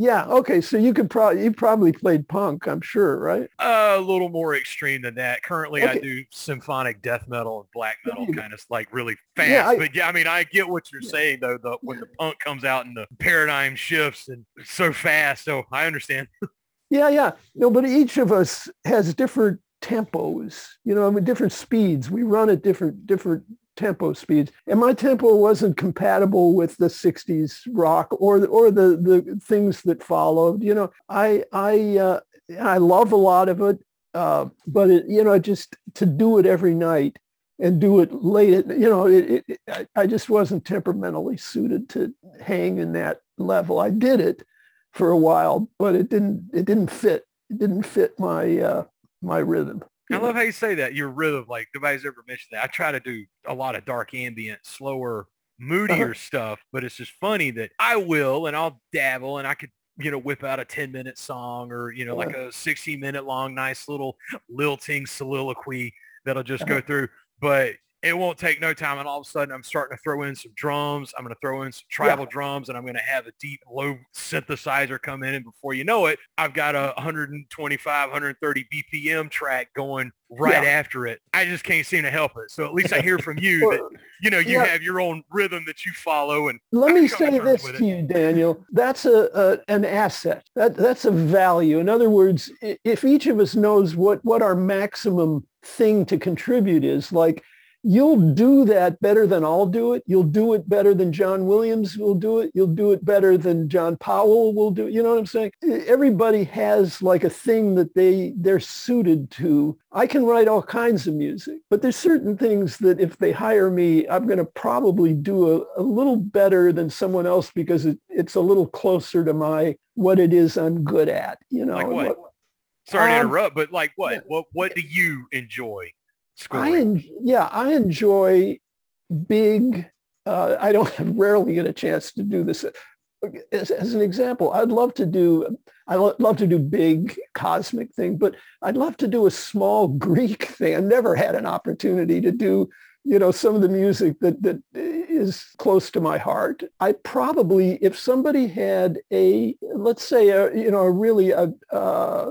Yeah. Okay. So you could probably you probably played punk, I'm sure, right? Uh, a little more extreme than that. Currently, okay. I do symphonic death metal and black metal, kind of like really fast. Yeah, I, but yeah, I mean, I get what you're yeah. saying though. The when the punk comes out and the paradigm shifts and so fast, so I understand. yeah, yeah. No, but each of us has different tempos. You know, I mean, different speeds. We run at different different tempo speeds. And my tempo wasn't compatible with the 60s rock or the, or the, the things that followed. You know, I, I, uh, I love a lot of it, uh, but it, you know, just to do it every night and do it late, at, you know, it, it, I, I just wasn't temperamentally suited to hang in that level. I did it for a while, but it didn't, it didn't fit. It didn't fit my, uh, my rhythm. I love how you say that. Your rhythm, like nobody's ever mentioned that. I try to do a lot of dark ambient, slower, moodier uh-huh. stuff, but it's just funny that I will and I'll dabble and I could, you know, whip out a 10 minute song or, you know, like a 60 minute long, nice little lilting soliloquy that'll just uh-huh. go through. But it won't take no time. And all of a sudden I'm starting to throw in some drums. I'm going to throw in some tribal yeah. drums and I'm going to have a deep low synthesizer come in. And before you know it, I've got a 125, 130 BPM track going right yeah. after it. I just can't seem to help it. So at least I hear from you that, you know, you yeah. have your own rhythm that you follow. And let me say this to you, Daniel, that's a, a, an asset. That, that's a value. In other words, if each of us knows what, what our maximum thing to contribute is, like you'll do that better than I'll do it. You'll do it better than John Williams will do it. You'll do it better than John Powell will do. It. You know what I'm saying? Everybody has like a thing that they they're suited to. I can write all kinds of music, but there's certain things that if they hire me, I'm going to probably do a, a little better than someone else because it, it's a little closer to my what it is I'm good at. You know. Like what? what Sorry um, to interrupt, but like what? What what do you enjoy I en- yeah, I enjoy big. Uh, I don't rarely get a chance to do this. As, as an example, I'd love to do. I lo- love to do big cosmic thing, but I'd love to do a small Greek thing. I never had an opportunity to do you know some of the music that that is close to my heart i probably if somebody had a let's say a you know a really a, uh,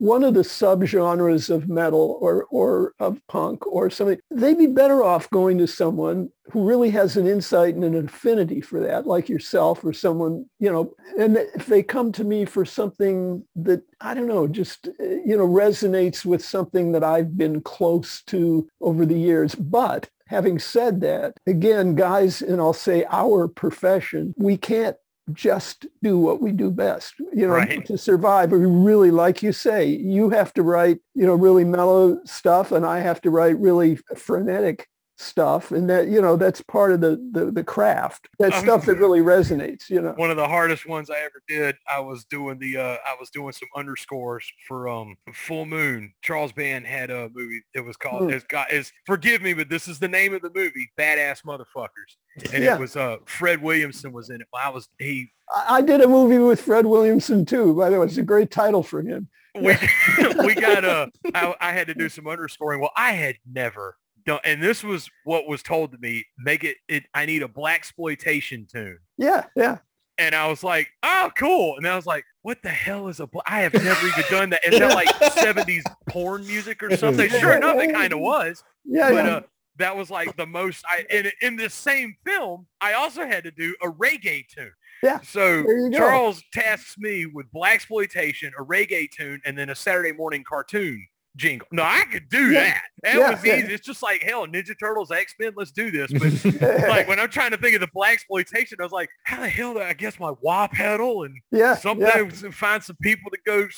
one of the subgenres of metal or, or of punk or something, they'd be better off going to someone who really has an insight and an affinity for that, like yourself or someone, you know, and if they come to me for something that, I don't know, just, you know, resonates with something that I've been close to over the years. But having said that, again, guys, and I'll say our profession, we can't just do what we do best, you know, right. to survive. We really, like you say, you have to write, you know, really mellow stuff and I have to write really frenetic stuff and that you know that's part of the the, the craft that um, stuff that really resonates you know one of the hardest ones i ever did i was doing the uh i was doing some underscores for um full moon charles band had a movie it was called mm. it's got is forgive me but this is the name of the movie badass motherfuckers and yeah. it was uh fred williamson was in it i was he I did a movie with Fred Williamson too. By the way, it's a great title for him. we, we got uh, I, I had to do some underscoring. Well, I had never and this was what was told to me make it, it i need a black exploitation tune. Yeah yeah. And i was like oh cool. And i was like what the hell is a bl- i have never even done that. Is that like 70s porn music or something? sure enough it kind of was. Yeah, but yeah. uh that was like the most i in, in this same film i also had to do a reggae tune. Yeah. So Charles tasks me with black exploitation, a reggae tune, and then a Saturday morning cartoon jingle. No, I could do yeah. that. That yeah, was easy. It's just like hell, Ninja Turtles, X Men. Let's do this. But like when I'm trying to think of the black exploitation, I was like, how the hell do I guess my wah pedal and yeah, something yeah. find some people to go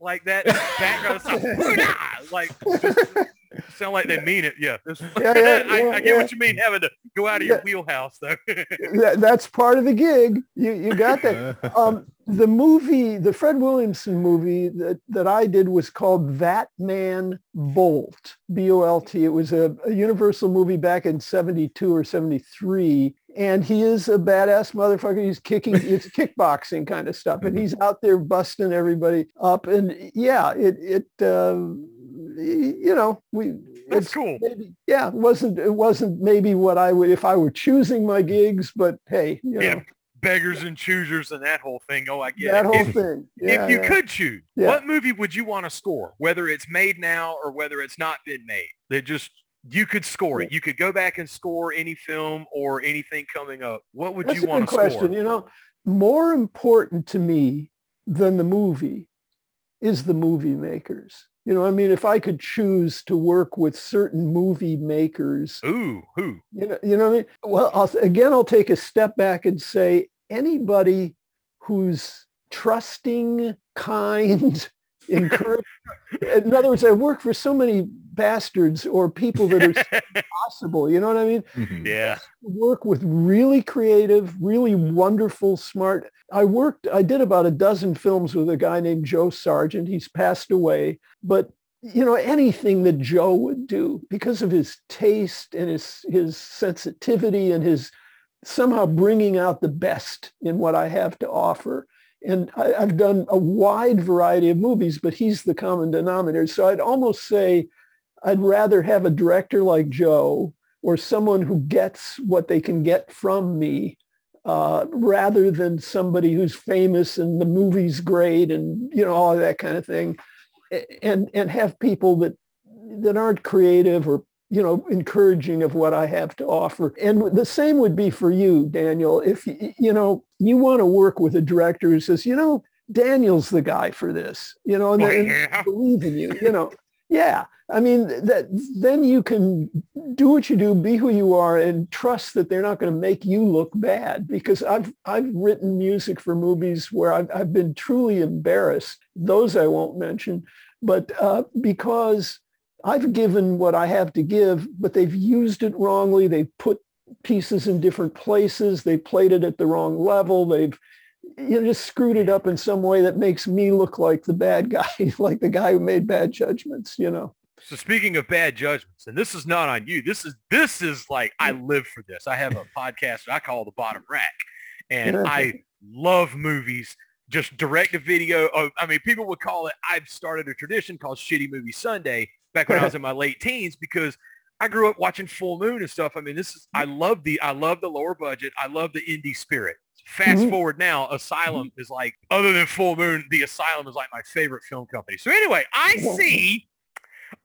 like that background like just, sound like they mean it. Yeah, yeah, yeah I, I, get what you mean having to go out of your wheelhouse though. that, that's part of the gig. You you got that. Um, the movie, the Fred Williamson movie that, that I did was called That Man Bolt, B-O-L-T. It was a, a Universal movie back in 72 or 73. And he is a badass motherfucker. He's kicking, it's kickboxing kind of stuff. And he's out there busting everybody up. And yeah, it, it, uh, you know, we, that's cool. Maybe, yeah, it wasn't, it wasn't maybe what I would, if I were choosing my gigs, but hey, you yeah. know beggars and choosers and that whole thing. Oh, I get that it. whole if, thing. Yeah, if you yeah. could choose, yeah. what movie would you want to score? Whether it's made now or whether it's not been made, that just you could score it. You could go back and score any film or anything coming up. What would That's you want to score? question. You know, more important to me than the movie is the movie makers. You know, I mean, if I could choose to work with certain movie makers, ooh, who? You know, you know what I mean? Well, I'll, again, I'll take a step back and say anybody who's trusting, kind, encourage. in other words, I work for so many bastards or people that are possible. You know what I mean? Mm-hmm. Yeah. Work with really creative, really wonderful, smart. I worked, I did about a dozen films with a guy named Joe Sargent. He's passed away. But you know, anything that Joe would do because of his taste and his, his sensitivity and his somehow bringing out the best in what I have to offer. And I, have done a wide variety of movies, but he's the common denominator. So I'd almost say I'd rather have a director like Joe or someone who gets what they can get from me uh, rather than somebody who's famous and the movie's great and you know all that kind of thing, and and have people that that aren't creative or you know encouraging of what I have to offer. And the same would be for you, Daniel. If you know you want to work with a director who says, you know, Daniel's the guy for this, you know, and, Oh, yeah. believe in you, you know. Yeah, I mean that then you can do what you do, be who you are, and trust that they're not going to make you look bad. Because I've I've written music for movies where I've I've been truly embarrassed. Those I won't mention, but uh, because I've given what I have to give, but they've used it wrongly. They've put pieces in different places. They played it at the wrong level. They've you know, just screwed it up in some way that makes me look like the bad guy, like the guy who made bad judgments, you know. So speaking of bad judgments, and this is not on you. This is this is like I live for this. I have a podcast I call the Bottom Rack, and Yeah. I love movies. Just direct to video. Oh, I mean, people would call it. I've started a tradition called Shitty Movie Sunday back when I was in my late teens because I grew up watching Full Moon and stuff. I mean, this is I love the I love the lower budget. I love the indie spirit. Fast Mhm. forward now, Asylum is like other than Full Moon, the Asylum is like my favorite film company. So anyway, I see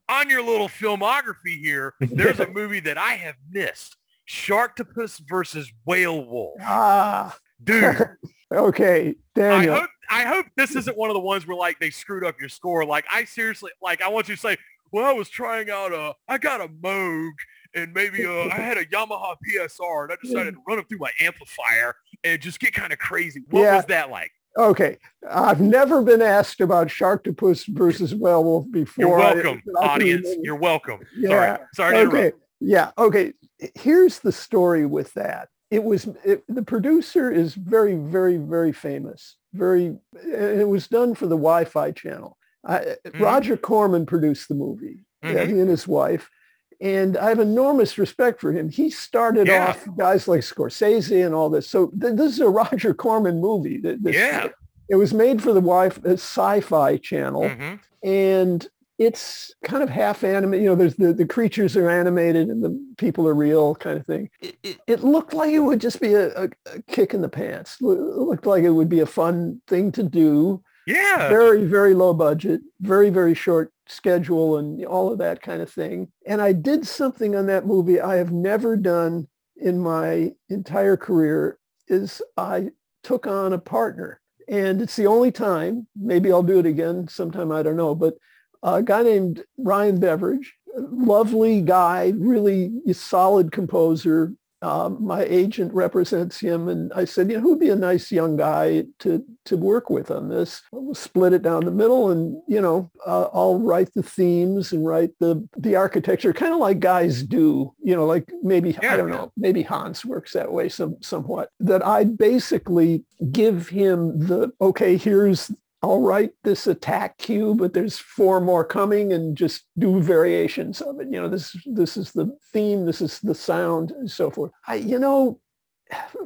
on your little filmography here, there's a movie that I have missed. Sharktopus versus Whale Wolf. Ah, Dude, okay, I Daniel. hope I hope this isn't one of the ones where like they screwed up your score. Like I seriously like I want you to say, well, I was trying out a I got a Moog and maybe uh, I had a Yamaha PSR and I decided to run it through my amplifier and just get kind of crazy. What Yeah. was that like? Okay, I've never been asked about Sharktopus versus Werewolf before. You're welcome, I audience. You're welcome. Yeah. Sorry. Sorry to okay interrupt. yeah okay here's the story with that it was it, the producer is very very very famous very it was done for the sci-fi channel I, Mhm. roger corman produced the movie yeah, Mhm. he and his wife and i have enormous respect for him he started Yeah. off guys like scorsese and all this so th- this is a roger corman movie Th- this- Yeah. it was made for the wi sci-fi channel Mhm. and it's kind of half animated. You know, there's the, the creatures are animated and the people are real kind of thing. It, it, it looked like it would just be a, a, a kick in the pants. It looked like it would be a fun thing to do. Yeah. Very, very low budget, very, very short schedule and all of that kind of thing. And I did something on that movie I have never done in my entire career is I took on a partner. And it's the only time, maybe I'll do it again sometime, I don't know, but a guy named Ryan Beveridge, lovely guy, really solid composer. Um, my agent represents him, and I said, you know, who'd be a nice young guy to to work with on this? We'll split it down the middle, and you know, uh, I'll write the themes and write the the architecture, kind of like guys do. You know, like maybe Yeah. I don't know, maybe Hans works that way some somewhat. That I basically give him the okay, here's I'll write this attack cue, but there's four more coming and just do variations of it. You know, this this is the theme, this is the sound, and so forth. I, you know,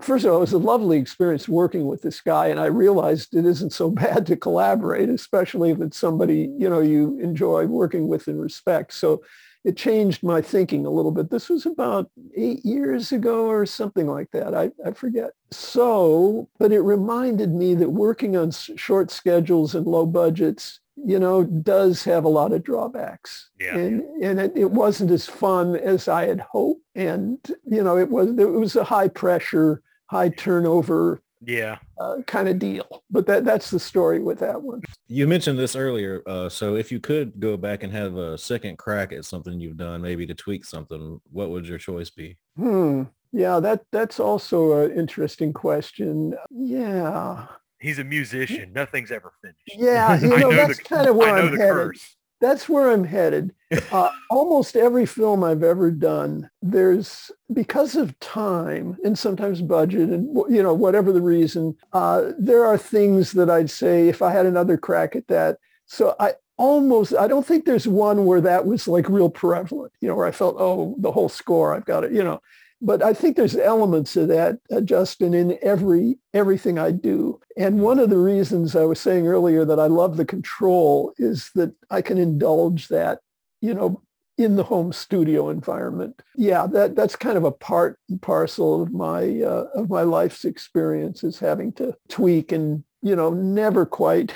first of all, it was a lovely experience working with this guy, and I realized it isn't so bad to collaborate, especially if it's somebody you know you enjoy working with and respect. So it changed my thinking a little bit. This was about eight years ago or something like that. I, I forget. So, but it reminded me that working on short schedules and low budgets, you know, does have a lot of drawbacks. Yeah. And, and it, it wasn't as fun as I had hoped. And, you know, it was, it was a high pressure, high turnover Yeah. uh, kind of deal. But that, that's the story with that one. You mentioned this earlier. Uh, so if you could go back and have a second crack at something you've done, maybe to tweak something, what would your choice be? Hmm. Yeah, that that's also an interesting question. Yeah. He's a musician. Nothing's ever finished. Yeah, you know, know that's the- kind of where I know I'm the headed. curse. That's where I'm headed. Uh, almost every film I've ever done, there's because of time and sometimes budget and you know whatever the reason, uh, there are things that I'd say if I had another crack at that. So I almost I don't think there's one where that was like real prevalent. You know, where I felt oh the whole score I've got it. You know, but I think there's elements of that, uh, Justin, in every everything I do. And one of the reasons I was saying earlier that I love the control is that I can indulge that, you know, in the home studio environment. Yeah, that that's kind of a part and parcel of my uh, of my life's experience is having to tweak and you know never quite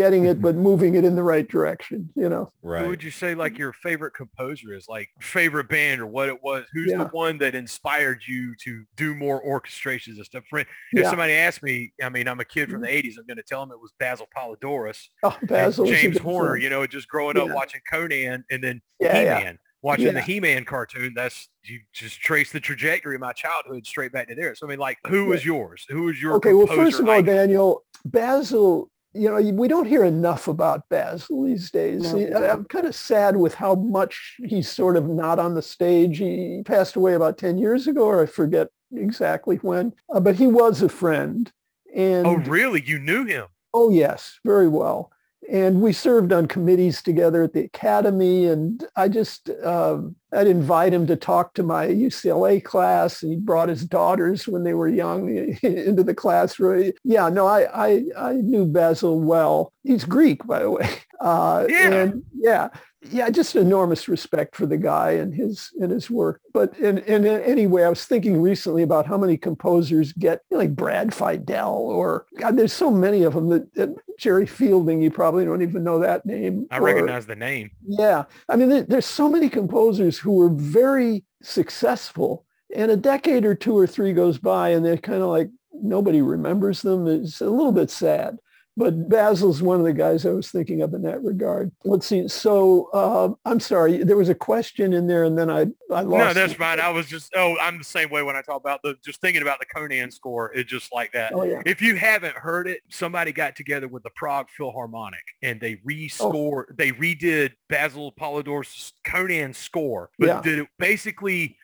getting it, but moving it in the right direction, you know. Right. Who would you say like your favorite composer is? Like favorite band or what it was? Who's Yeah. the one that inspired you to do more orchestrations and stuff? For- If Yeah. somebody asked me, I mean, I'm a kid from the mm-hmm. 80s. I'm going to tell them it was Basil Poledouris. Oh, Basil James Horner, friend. you know, just growing up Yeah. watching Conan and then Yeah, yeah. He-Man. Watching the He-Man cartoon, that's you just trace the trajectory of my childhood straight back to there. So I mean, like, who was yours? Who was your Okay, well, first of all, icon? Daniel, Basil, you know, we don't hear enough about Basil these days. He- I'm kind of sad with how much he's sort of not on the stage. He passed away about 10 years ago, or I forget exactly when, uh, but he was a friend. And Oh, really? You knew him? Oh, yes, very well. And we served on committees together at the academy. And I just, um, I'd invite him to talk to my UCLA class. And he brought his daughters when they were young into the classroom. Yeah, no, I, I, I knew Basil well. He's Greek, by the way. Uh, Yeah. And yeah, yeah, just enormous respect for the guy and his and his work. But in, in anyway, I was thinking recently about how many composers get you know, like Brad Fiedel or God, there's so many of them that, that Jerry Fielding. You probably don't even know that name. I or- recognize the name. Yeah, I mean, there, there's so many composers who were very successful, and a decade or two or three goes by, and they're kind of like nobody remembers them. It's a little bit sad. But Basil's one of the guys I was thinking of in that regard. Let's see. So uh, I'm sorry, there was a question in there, and then I I lost. No, that's it. fine. I was just, oh, I'm the same way when I talk about the, just thinking about the Conan score. It's just like that. Oh yeah. If you haven't heard it, somebody got together with the Prague Philharmonic and they Oh. rescored, they redid Basil Poledouris' Conan score, but Yeah. did it basically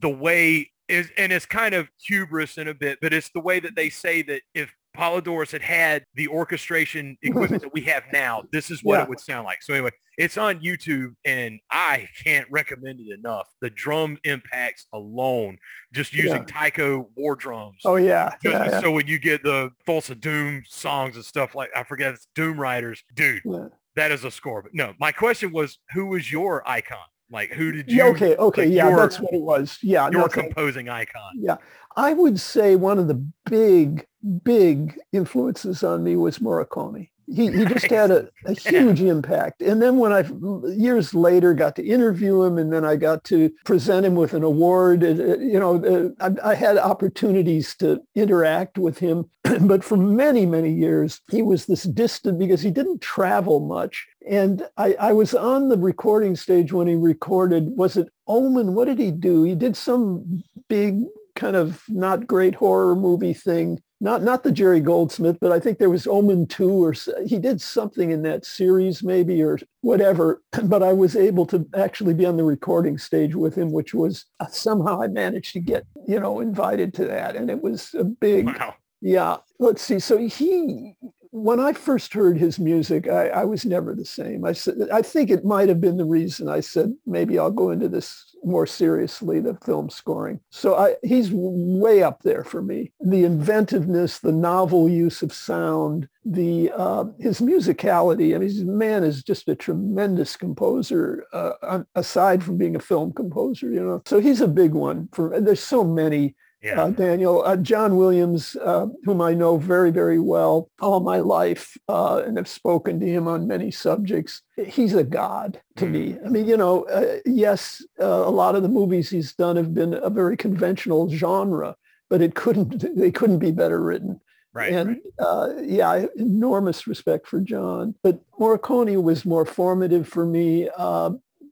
the way is, and it's kind of hubris in a bit, but it's the way that they say that if Poledouris had had the orchestration equipment that we have now, this is what Yeah. it would sound like. So anyway, it's on YouTube and I can't recommend it enough. The drum impacts alone, just using Taiko war drums. Oh yeah. Just- Yeah. yeah. So when you get the Thulsa Doom songs and stuff like I forget it's Doom Riders, dude, yeah. that is a score. But no, my question was, who was your icon? Like, who did you? Yeah, okay. Okay. like, yeah, your- that's what it was. Yeah. Your composing icon. Yeah, I would say one of the big, big influences on me was Morricone. He, he just had a, a Yeah. huge impact. And then when I years later got to interview him and then I got to present him with an award, you know, I, I had opportunities to interact with him. but for many, many years, he was this distant because he didn't travel much. And I, I was on the recording stage when he recorded, was it Omen? What did he do? He did some big kind of not great horror movie thing. Not not the Jerry Goldsmith, but I think there was Omen 2 or he did something in that series maybe or whatever. But I was able to actually be on the recording stage with him, which was uh, somehow I managed to get, you know, invited to that. And it was a big, Wow. yeah. Let's see. So he, when I first heard his music, I, I was never the same. I said, I think it might have been the reason I said maybe I'll go into this more seriously, the film scoring. So I, he's way up there for me. The inventiveness, the novel use of sound, the uh, his musicality. I mean, this man is just a tremendous composer. Uh, aside from being a film composer, you know. So he's a big one. For there's so many Yeah. uh, Daniel. Uh, John Williams, uh, whom I know very, very well all my life uh, and have spoken to him on many subjects. He's a god to me. I mean, you know, uh, yes, uh, a lot of the movies he's done have been a very conventional genre, but it couldn't, they couldn't be better written. right. and right. uh, yeah, I enormous respect for John. But Morricone was more formative for me.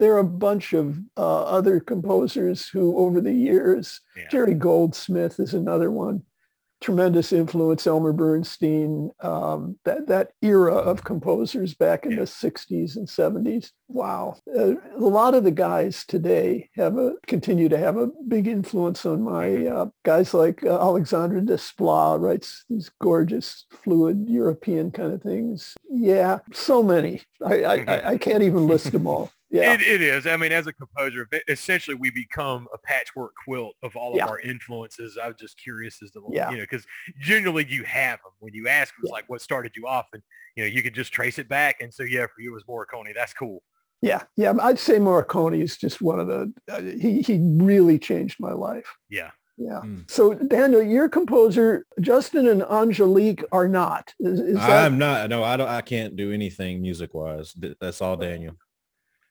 There are a bunch of uh, other composers who, over the years, Yeah. Jerry Goldsmith is another one. Tremendous influence, Elmer Bernstein, um, that, that era of composers back in Yeah. the 60s and 70s. Wow. Uh, a lot of the guys today have a, continue to have a big influence on my uh, guys like uh, Alexandre Desplat writes these gorgeous, fluid European kind of things. Yeah, so many. I, I, I, I can't even list them all. Yeah. It, it is. I mean, as a composer, essentially we become a patchwork quilt of all Yeah. of our influences. I was just curious as to, Yeah. you know, because generally you have them. When you ask, it was Yeah. like, what started you off? And, you know, you could just trace it back. And so, yeah, for you it was Morricone. That's cool. Yeah, yeah. I'd say Morricone is just one of the. Uh, he he really changed my life. Yeah. Yeah. Mm. So Daniel, your composer, Justin and Angelique are not. Is, is that I'm not. No, I don't. I can't do anything music wise. That's all Daniel.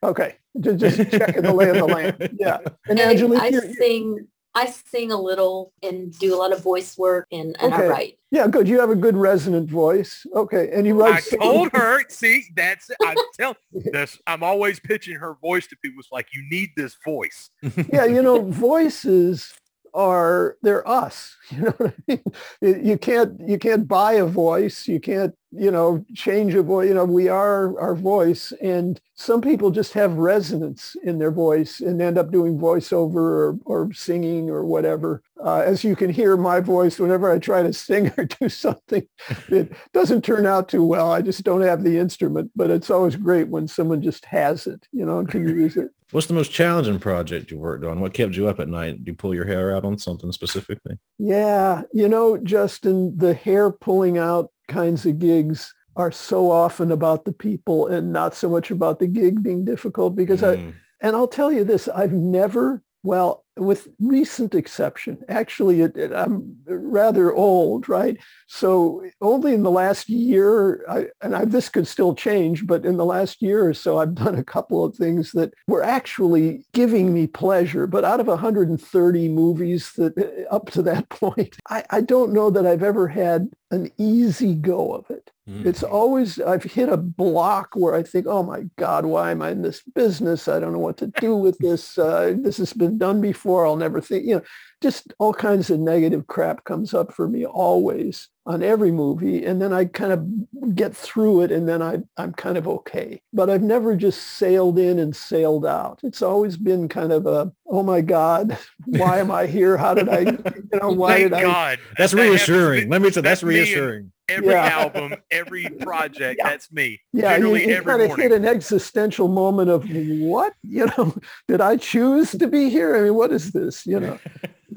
Okay? Just, just checking the lay of the land. Yeah. And And Angelique, I you're- you're- sing, I sing a little and do a lot of voice work and, and Okay. I write. yeah, good. You have a good resonant voice. Okay, and you write. I write. told her, see, that's I tell this. I'm always pitching her voice to people. It's like you need this voice. yeah, you know, voices are they're us. You know I mean? You- You can't you can't buy a voice. You can't you know change a voice. You know, we are our voice, and some people just have resonance in their voice and end up doing voiceover or, or singing or whatever. Uh, as you can hear, my voice whenever I try to sing or do something, it doesn't turn out too well. I just don't have the instrument, but it's always great when someone just has it. You know, and can use it. What's the most challenging project you worked on? What kept you up at night? Do you pull your hair out on something specifically? Yeah, you know, Justin, the hair pulling out kinds of gigs are so often about the people and not so much about the gig being difficult because I Mm. and I'll tell you this, I've never well, with recent exception, actually, it, it- I'm rather old, right? So only in the last year, I, and I, this could still change, but in the last year or so, I've done a couple of things that were actually giving me pleasure. But out of 130 movies that up to that point, I, I don't know that I've ever had an easy go of it. Mm. It's always, I've hit a block where I think, oh my God, why am I in this business? I don't know what to do with this. Uh, this has been done before. I'll never think, you know, just all kinds of negative crap comes up for me always on every movie. And then I kind of get through it and then I, I'm kind of okay. But I've never just sailed in and sailed out. It's always been kind of a, oh my God, why am I here? How did I, you know, why Thank did I? God. That's That reassuring. Let me say that's that's me reassuring. Every Yeah. album, every project, Yeah. that's me. Yeah, you, Literally you every kind of morning. hit an existential moment of what? You know, did I choose to be here? I mean, what is this? You know,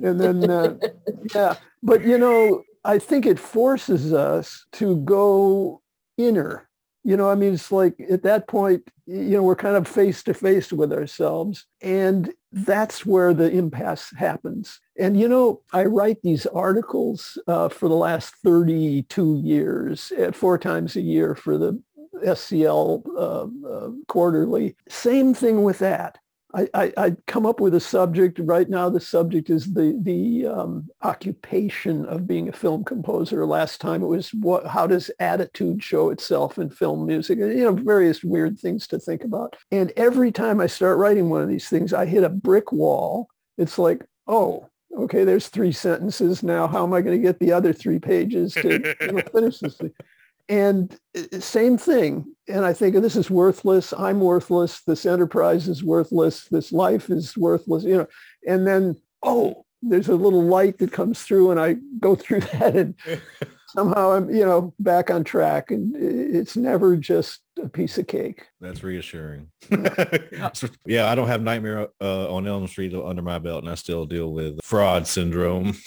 and then uh, yeah, but you know, I think it forces us to go inner. You know, I mean, it's like at that point, you know, we're kind of face to face with ourselves, and that's where the impasse happens. And you know, I write these articles uh, for the last 32 years, uh, four times a year for the SCL uh, uh, quarterly. Same thing with that. I, I, I come up with a subject. Right now, the subject is the the um, occupation of being a film composer. Last time it was what? How does attitude show itself in film music? You know, various weird things to think about. And every time I start writing one of these things, I hit a brick wall. It's like, oh, okay, there's three sentences now. How am I going to get the other three pages to you know, finish this thing? And uh, same thing. And I think this is worthless. I'm worthless. This enterprise is worthless. This life is worthless. You know, and then oh, there's a little light that comes through, and I go through that, and somehow I'm you know back on track. And it's never just a piece of cake. That's reassuring. yeah, I don't have Nightmare uh, on Elm Street under my belt, and I still deal with fraud syndrome.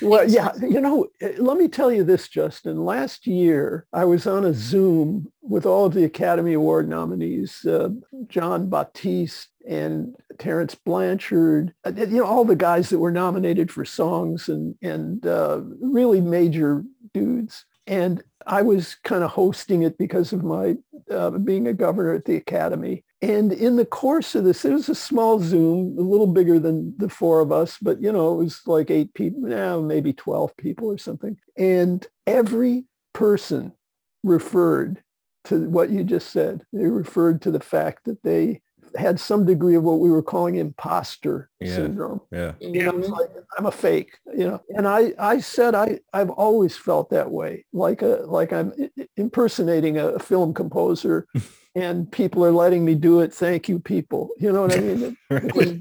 Well, yeah, you know, eh, let me tell you this, Justin. Last year, I was on a Zoom with all of the Academy Award nominees, uh, Jon Batiste and Terence Blanchard, uh, you know, all the guys that were nominated for songs and, and uh, really major dudes. And I was kind of hosting it because of my uh, being a governor at the Academy. And in the course of this, it was a small Zoom, a little bigger than the four of us, but you know, it was like eight people, now maybe 12 people or something. And every person referred to what you just said. They referred to the fact that they had some degree of what we were calling imposter Yeah. syndrome. yeah. You know, it's like, I'm a fake, you know. And I, I said I, I've always felt that way, like a like I'm impersonating a film composer and people are letting me do it. Thank you, people. You know what I mean? It-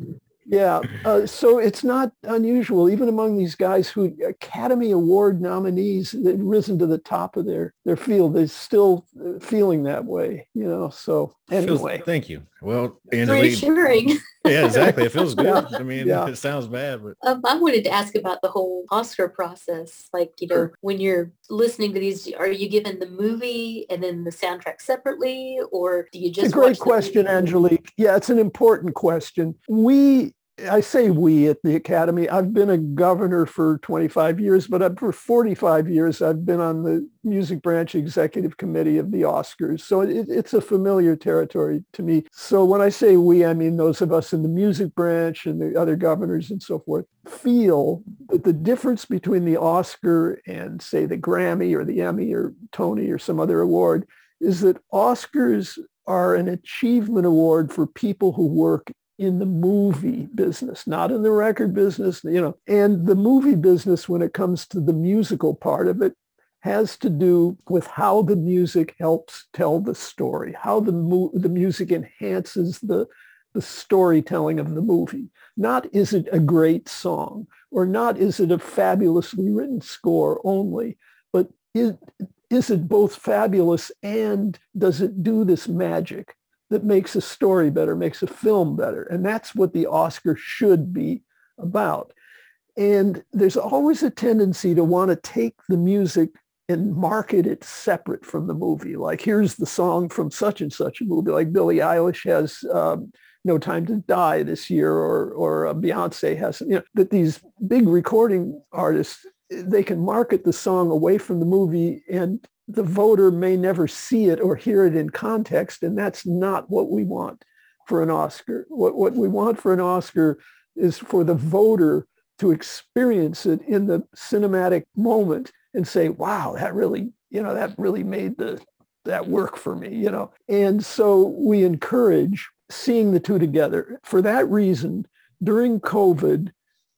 Yeah. Uh, so it's not unusual, even among these guys who Academy Award nominees, they've risen to the top of their, their field. They're still uh, feeling that way, you know. So anyway. Feels, thank you. Well, It's Angelique, reassuring. yeah, exactly. It feels good. I mean, Yeah. it sounds bad, but Um, I wanted to ask about the whole Oscar process. Like, you know, Sure. when you're listening to these, are you given the movie and then the soundtrack separately, or do you just? It's a just? great watch the question, movie? Angelique. Yeah, it's an important question. We, I say we at the Academy, I've been a governor for 25 years, but for 45 years, I've been on the music branch executive committee of the Oscars. So it, it's a familiar territory to me. So when I say we, I mean those of us in the music branch and the other governors and so forth feel that the difference between the Oscar and say the Grammy or the Emmy or Tony or some other award is that Oscars are an achievement award for people who work in the movie business, not in the record business, you know. And the movie business, when it comes to the musical part of it, has to do with how the music helps tell the story, how the, mu- the music enhances the, the storytelling of the movie. Not is it a great song or not is it a fabulously written score only, but is, is it both fabulous and does it do this magic that makes a story better, makes a film better? And that's what the Oscar should be about. And there's always a tendency to want to take the music and market it separate from the movie. Like here's the song from such and such a movie. Like Billie Eilish has um, No Time to Die this year, or or uh, Beyonce has. You know that these big recording artists they can market the song away from the movie, and the voter may never see it or hear it in context, and that's not what we want for an Oscar. What what we want for an Oscar is for the voter to experience it in the cinematic moment and say, wow, that really, you know, that really made the that work for me, you know. And so we encourage seeing the two together. For that reason, during COVID,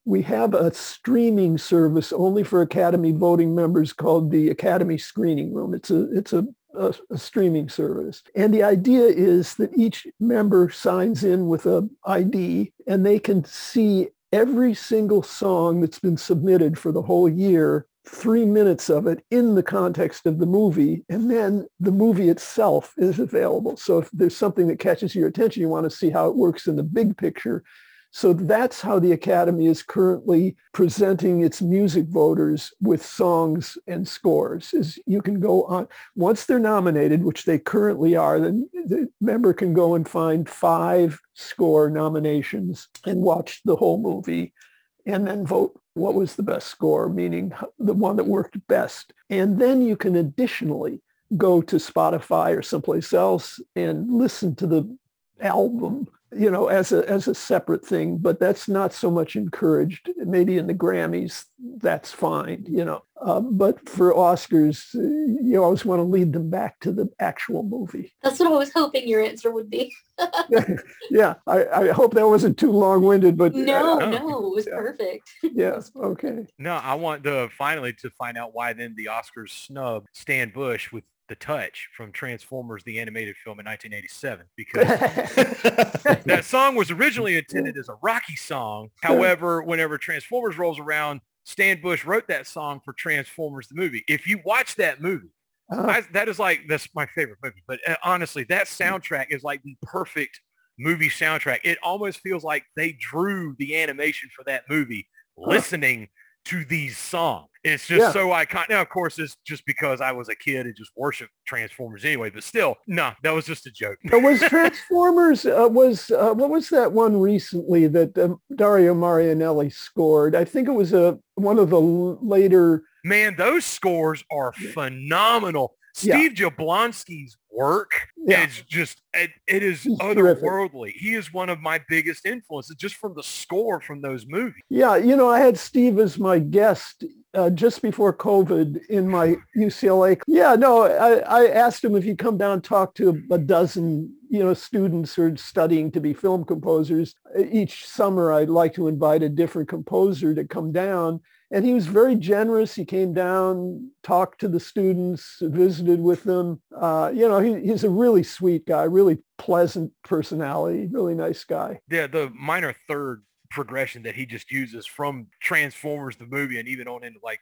we have a streaming service only for Academy voting members called the Academy Screening Room. It's a it's a, a, a streaming service. And the idea is that each member signs in with a ID and they can see every single song that's been submitted for the whole year three minutes of it in the context of the movie, and then the movie itself is available. So if there's something that catches your attention, you want to see how it works in the big picture. So that's how the Academy is currently presenting its music voters with songs and scores. Is you can go on once they're nominated, which they currently are, then the member can go and find five score nominations and watch the whole movie and then vote what was the best score, meaning the one that worked best. And then you can additionally go to Spotify or someplace else and listen to the album, you know, as a as a separate thing. But that's not so much encouraged. Maybe in the Grammys, that's fine, you know. Uh, but for Oscars, you always want to lead them back to the actual movie. That's what I was hoping your answer would be. yeah, I, I hope that wasn't too long-winded, but No, uh, no, it was Yeah. perfect. yeah, okay. No, I want to finally to find out why then the Oscars snub Stan Bush with The Touch from Transformers, the animated film in 1987, because that song was originally intended as a Rocky song. However, whenever Transformers rolls around, Stan Bush wrote that song for Transformers the movie. If you watch that movie, Uh, I, that is like that's my favorite movie. But uh, honestly, that soundtrack is like the perfect movie soundtrack. It almost feels like they drew the animation for that movie listening to these songs. It's just Yeah. so iconic. Now, of course, it's just because I was a kid and just worshiped Transformers anyway. But still, no, that was just a joke. But was Transformers uh, was uh, what was that one recently that um, Dario Marianelli scored? I think it was a one of the later. Man, those scores are phenomenal. Yeah. Steve Jablonsky's work Yeah. is just it, it is He's terrific. otherworldly. He is one of my biggest influences just from the score from those movies. Yeah, you know, I had Steve as my guest uh, just before COVID in my UCLA. Yeah, no, I, I asked him if he'd come down and talk to a dozen, you know, students who are studying to be film composers. Each summer, I'd like to invite a different composer to come down. And he was very generous. He came down, talked to the students, visited with them. Uh, you know, he, he's a really sweet guy, really pleasant personality, really nice guy. Yeah, the minor third progression that he just uses from Transformers the movie and even on into like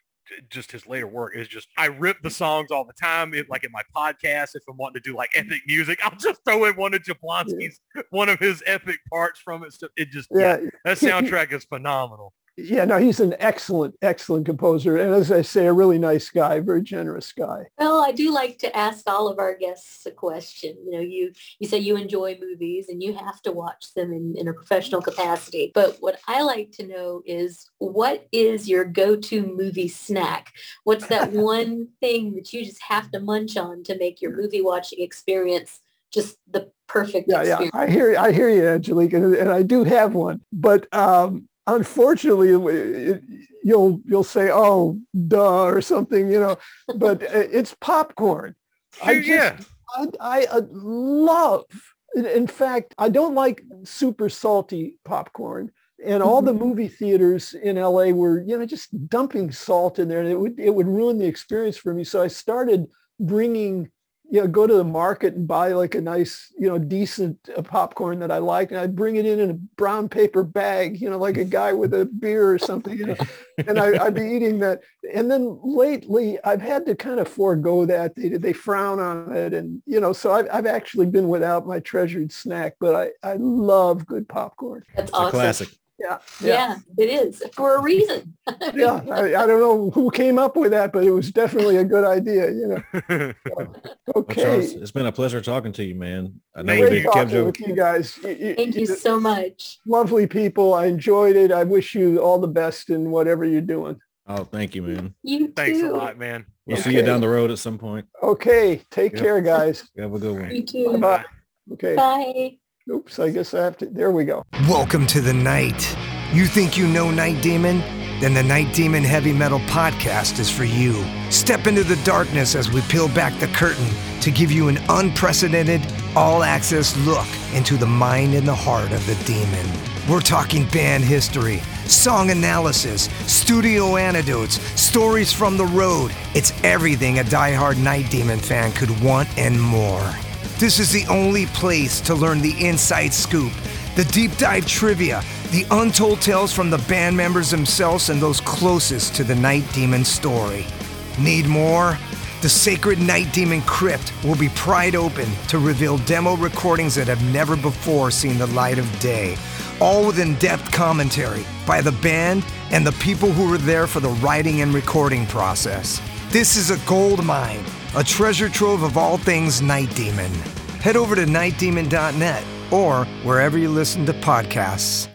just his later work is just I rip the songs all the time. If, like in my podcast, if I'm wanting to do like epic music, I'll just throw in one of Jablonsky's one of his epic parts from it. So it just yeah, Yeah, that soundtrack is phenomenal. Yeah. No, he's an excellent, excellent composer, and as I say, a really nice guy, very generous guy. Well, I do like to ask all of our guests a question. You know, you you say you enjoy movies and you have to watch them in, in a professional capacity. But what I like to know is what is your go-to movie snack? What's that one thing that you just have to munch on to make your movie watching experience just the perfect Yeah, yeah. I hear, I hear you, Angelique, and, and I do have one, but um, unfortunately, it, you'll you'll say, "Oh, duh," or something, you know. But it's popcorn. I Shoot, just, yeah. I, I uh, love. In, in fact, I don't like super salty popcorn. And all the movie theaters in LA were, you know, just dumping salt in there, and it would it would ruin the experience for me. So I started bringing, you know, go to the market and buy like a nice, you know, decent uh, popcorn that I like, and I'd bring it in in a brown paper bag, you know, like a guy with a beer or something, you know, and I, I'd be eating that. And then lately, I've had to kind of forego that. They they frown on it, and you know, so I've I've actually been without my treasured snack, but I I love good popcorn. That's It's a awesome. classic. Yeah, Yeah, it is for a reason. yeah. I, I don't know who came up with that, but it was definitely a good idea. You know. Well, Okay. Charles, it's been a pleasure talking to you, man. I know Thank we Great did you. kept talking with you guys. You- you- Thank you you're so much. Lovely people. I enjoyed it. I wish you all the best in whatever you're doing. Oh, thank you, man. You Thanks a lot, man. We'll see you down the road at some point. Okay. Take Yep. care, guys. Have a good one. You too. Bye-bye. Okay. Bye. Oops. I guess I have to. There we go. Welcome to the night. You think you know Night Demon? Then the Night Demon Heavy Metal Podcast is for you. Step into the darkness as we peel back the curtain to give you an unprecedented, all access look into the mind and the heart of the demon. We're talking band history, song analysis, studio anecdotes, stories from the road. It's everything a diehard Night Demon fan could want and more. This is the only place to learn the inside scoop, the deep dive trivia, the untold tales from the band members themselves and those closest to the Night Demon story. Need more? The sacred Night Demon Crypt will be pried open to reveal demo recordings that have never before seen the light of day, all with in depth commentary by the band and the people who were there for the writing and recording process. This is a gold mine, a treasure trove of all things Night Demon. Head over to nightdemon.net or wherever you listen to podcasts.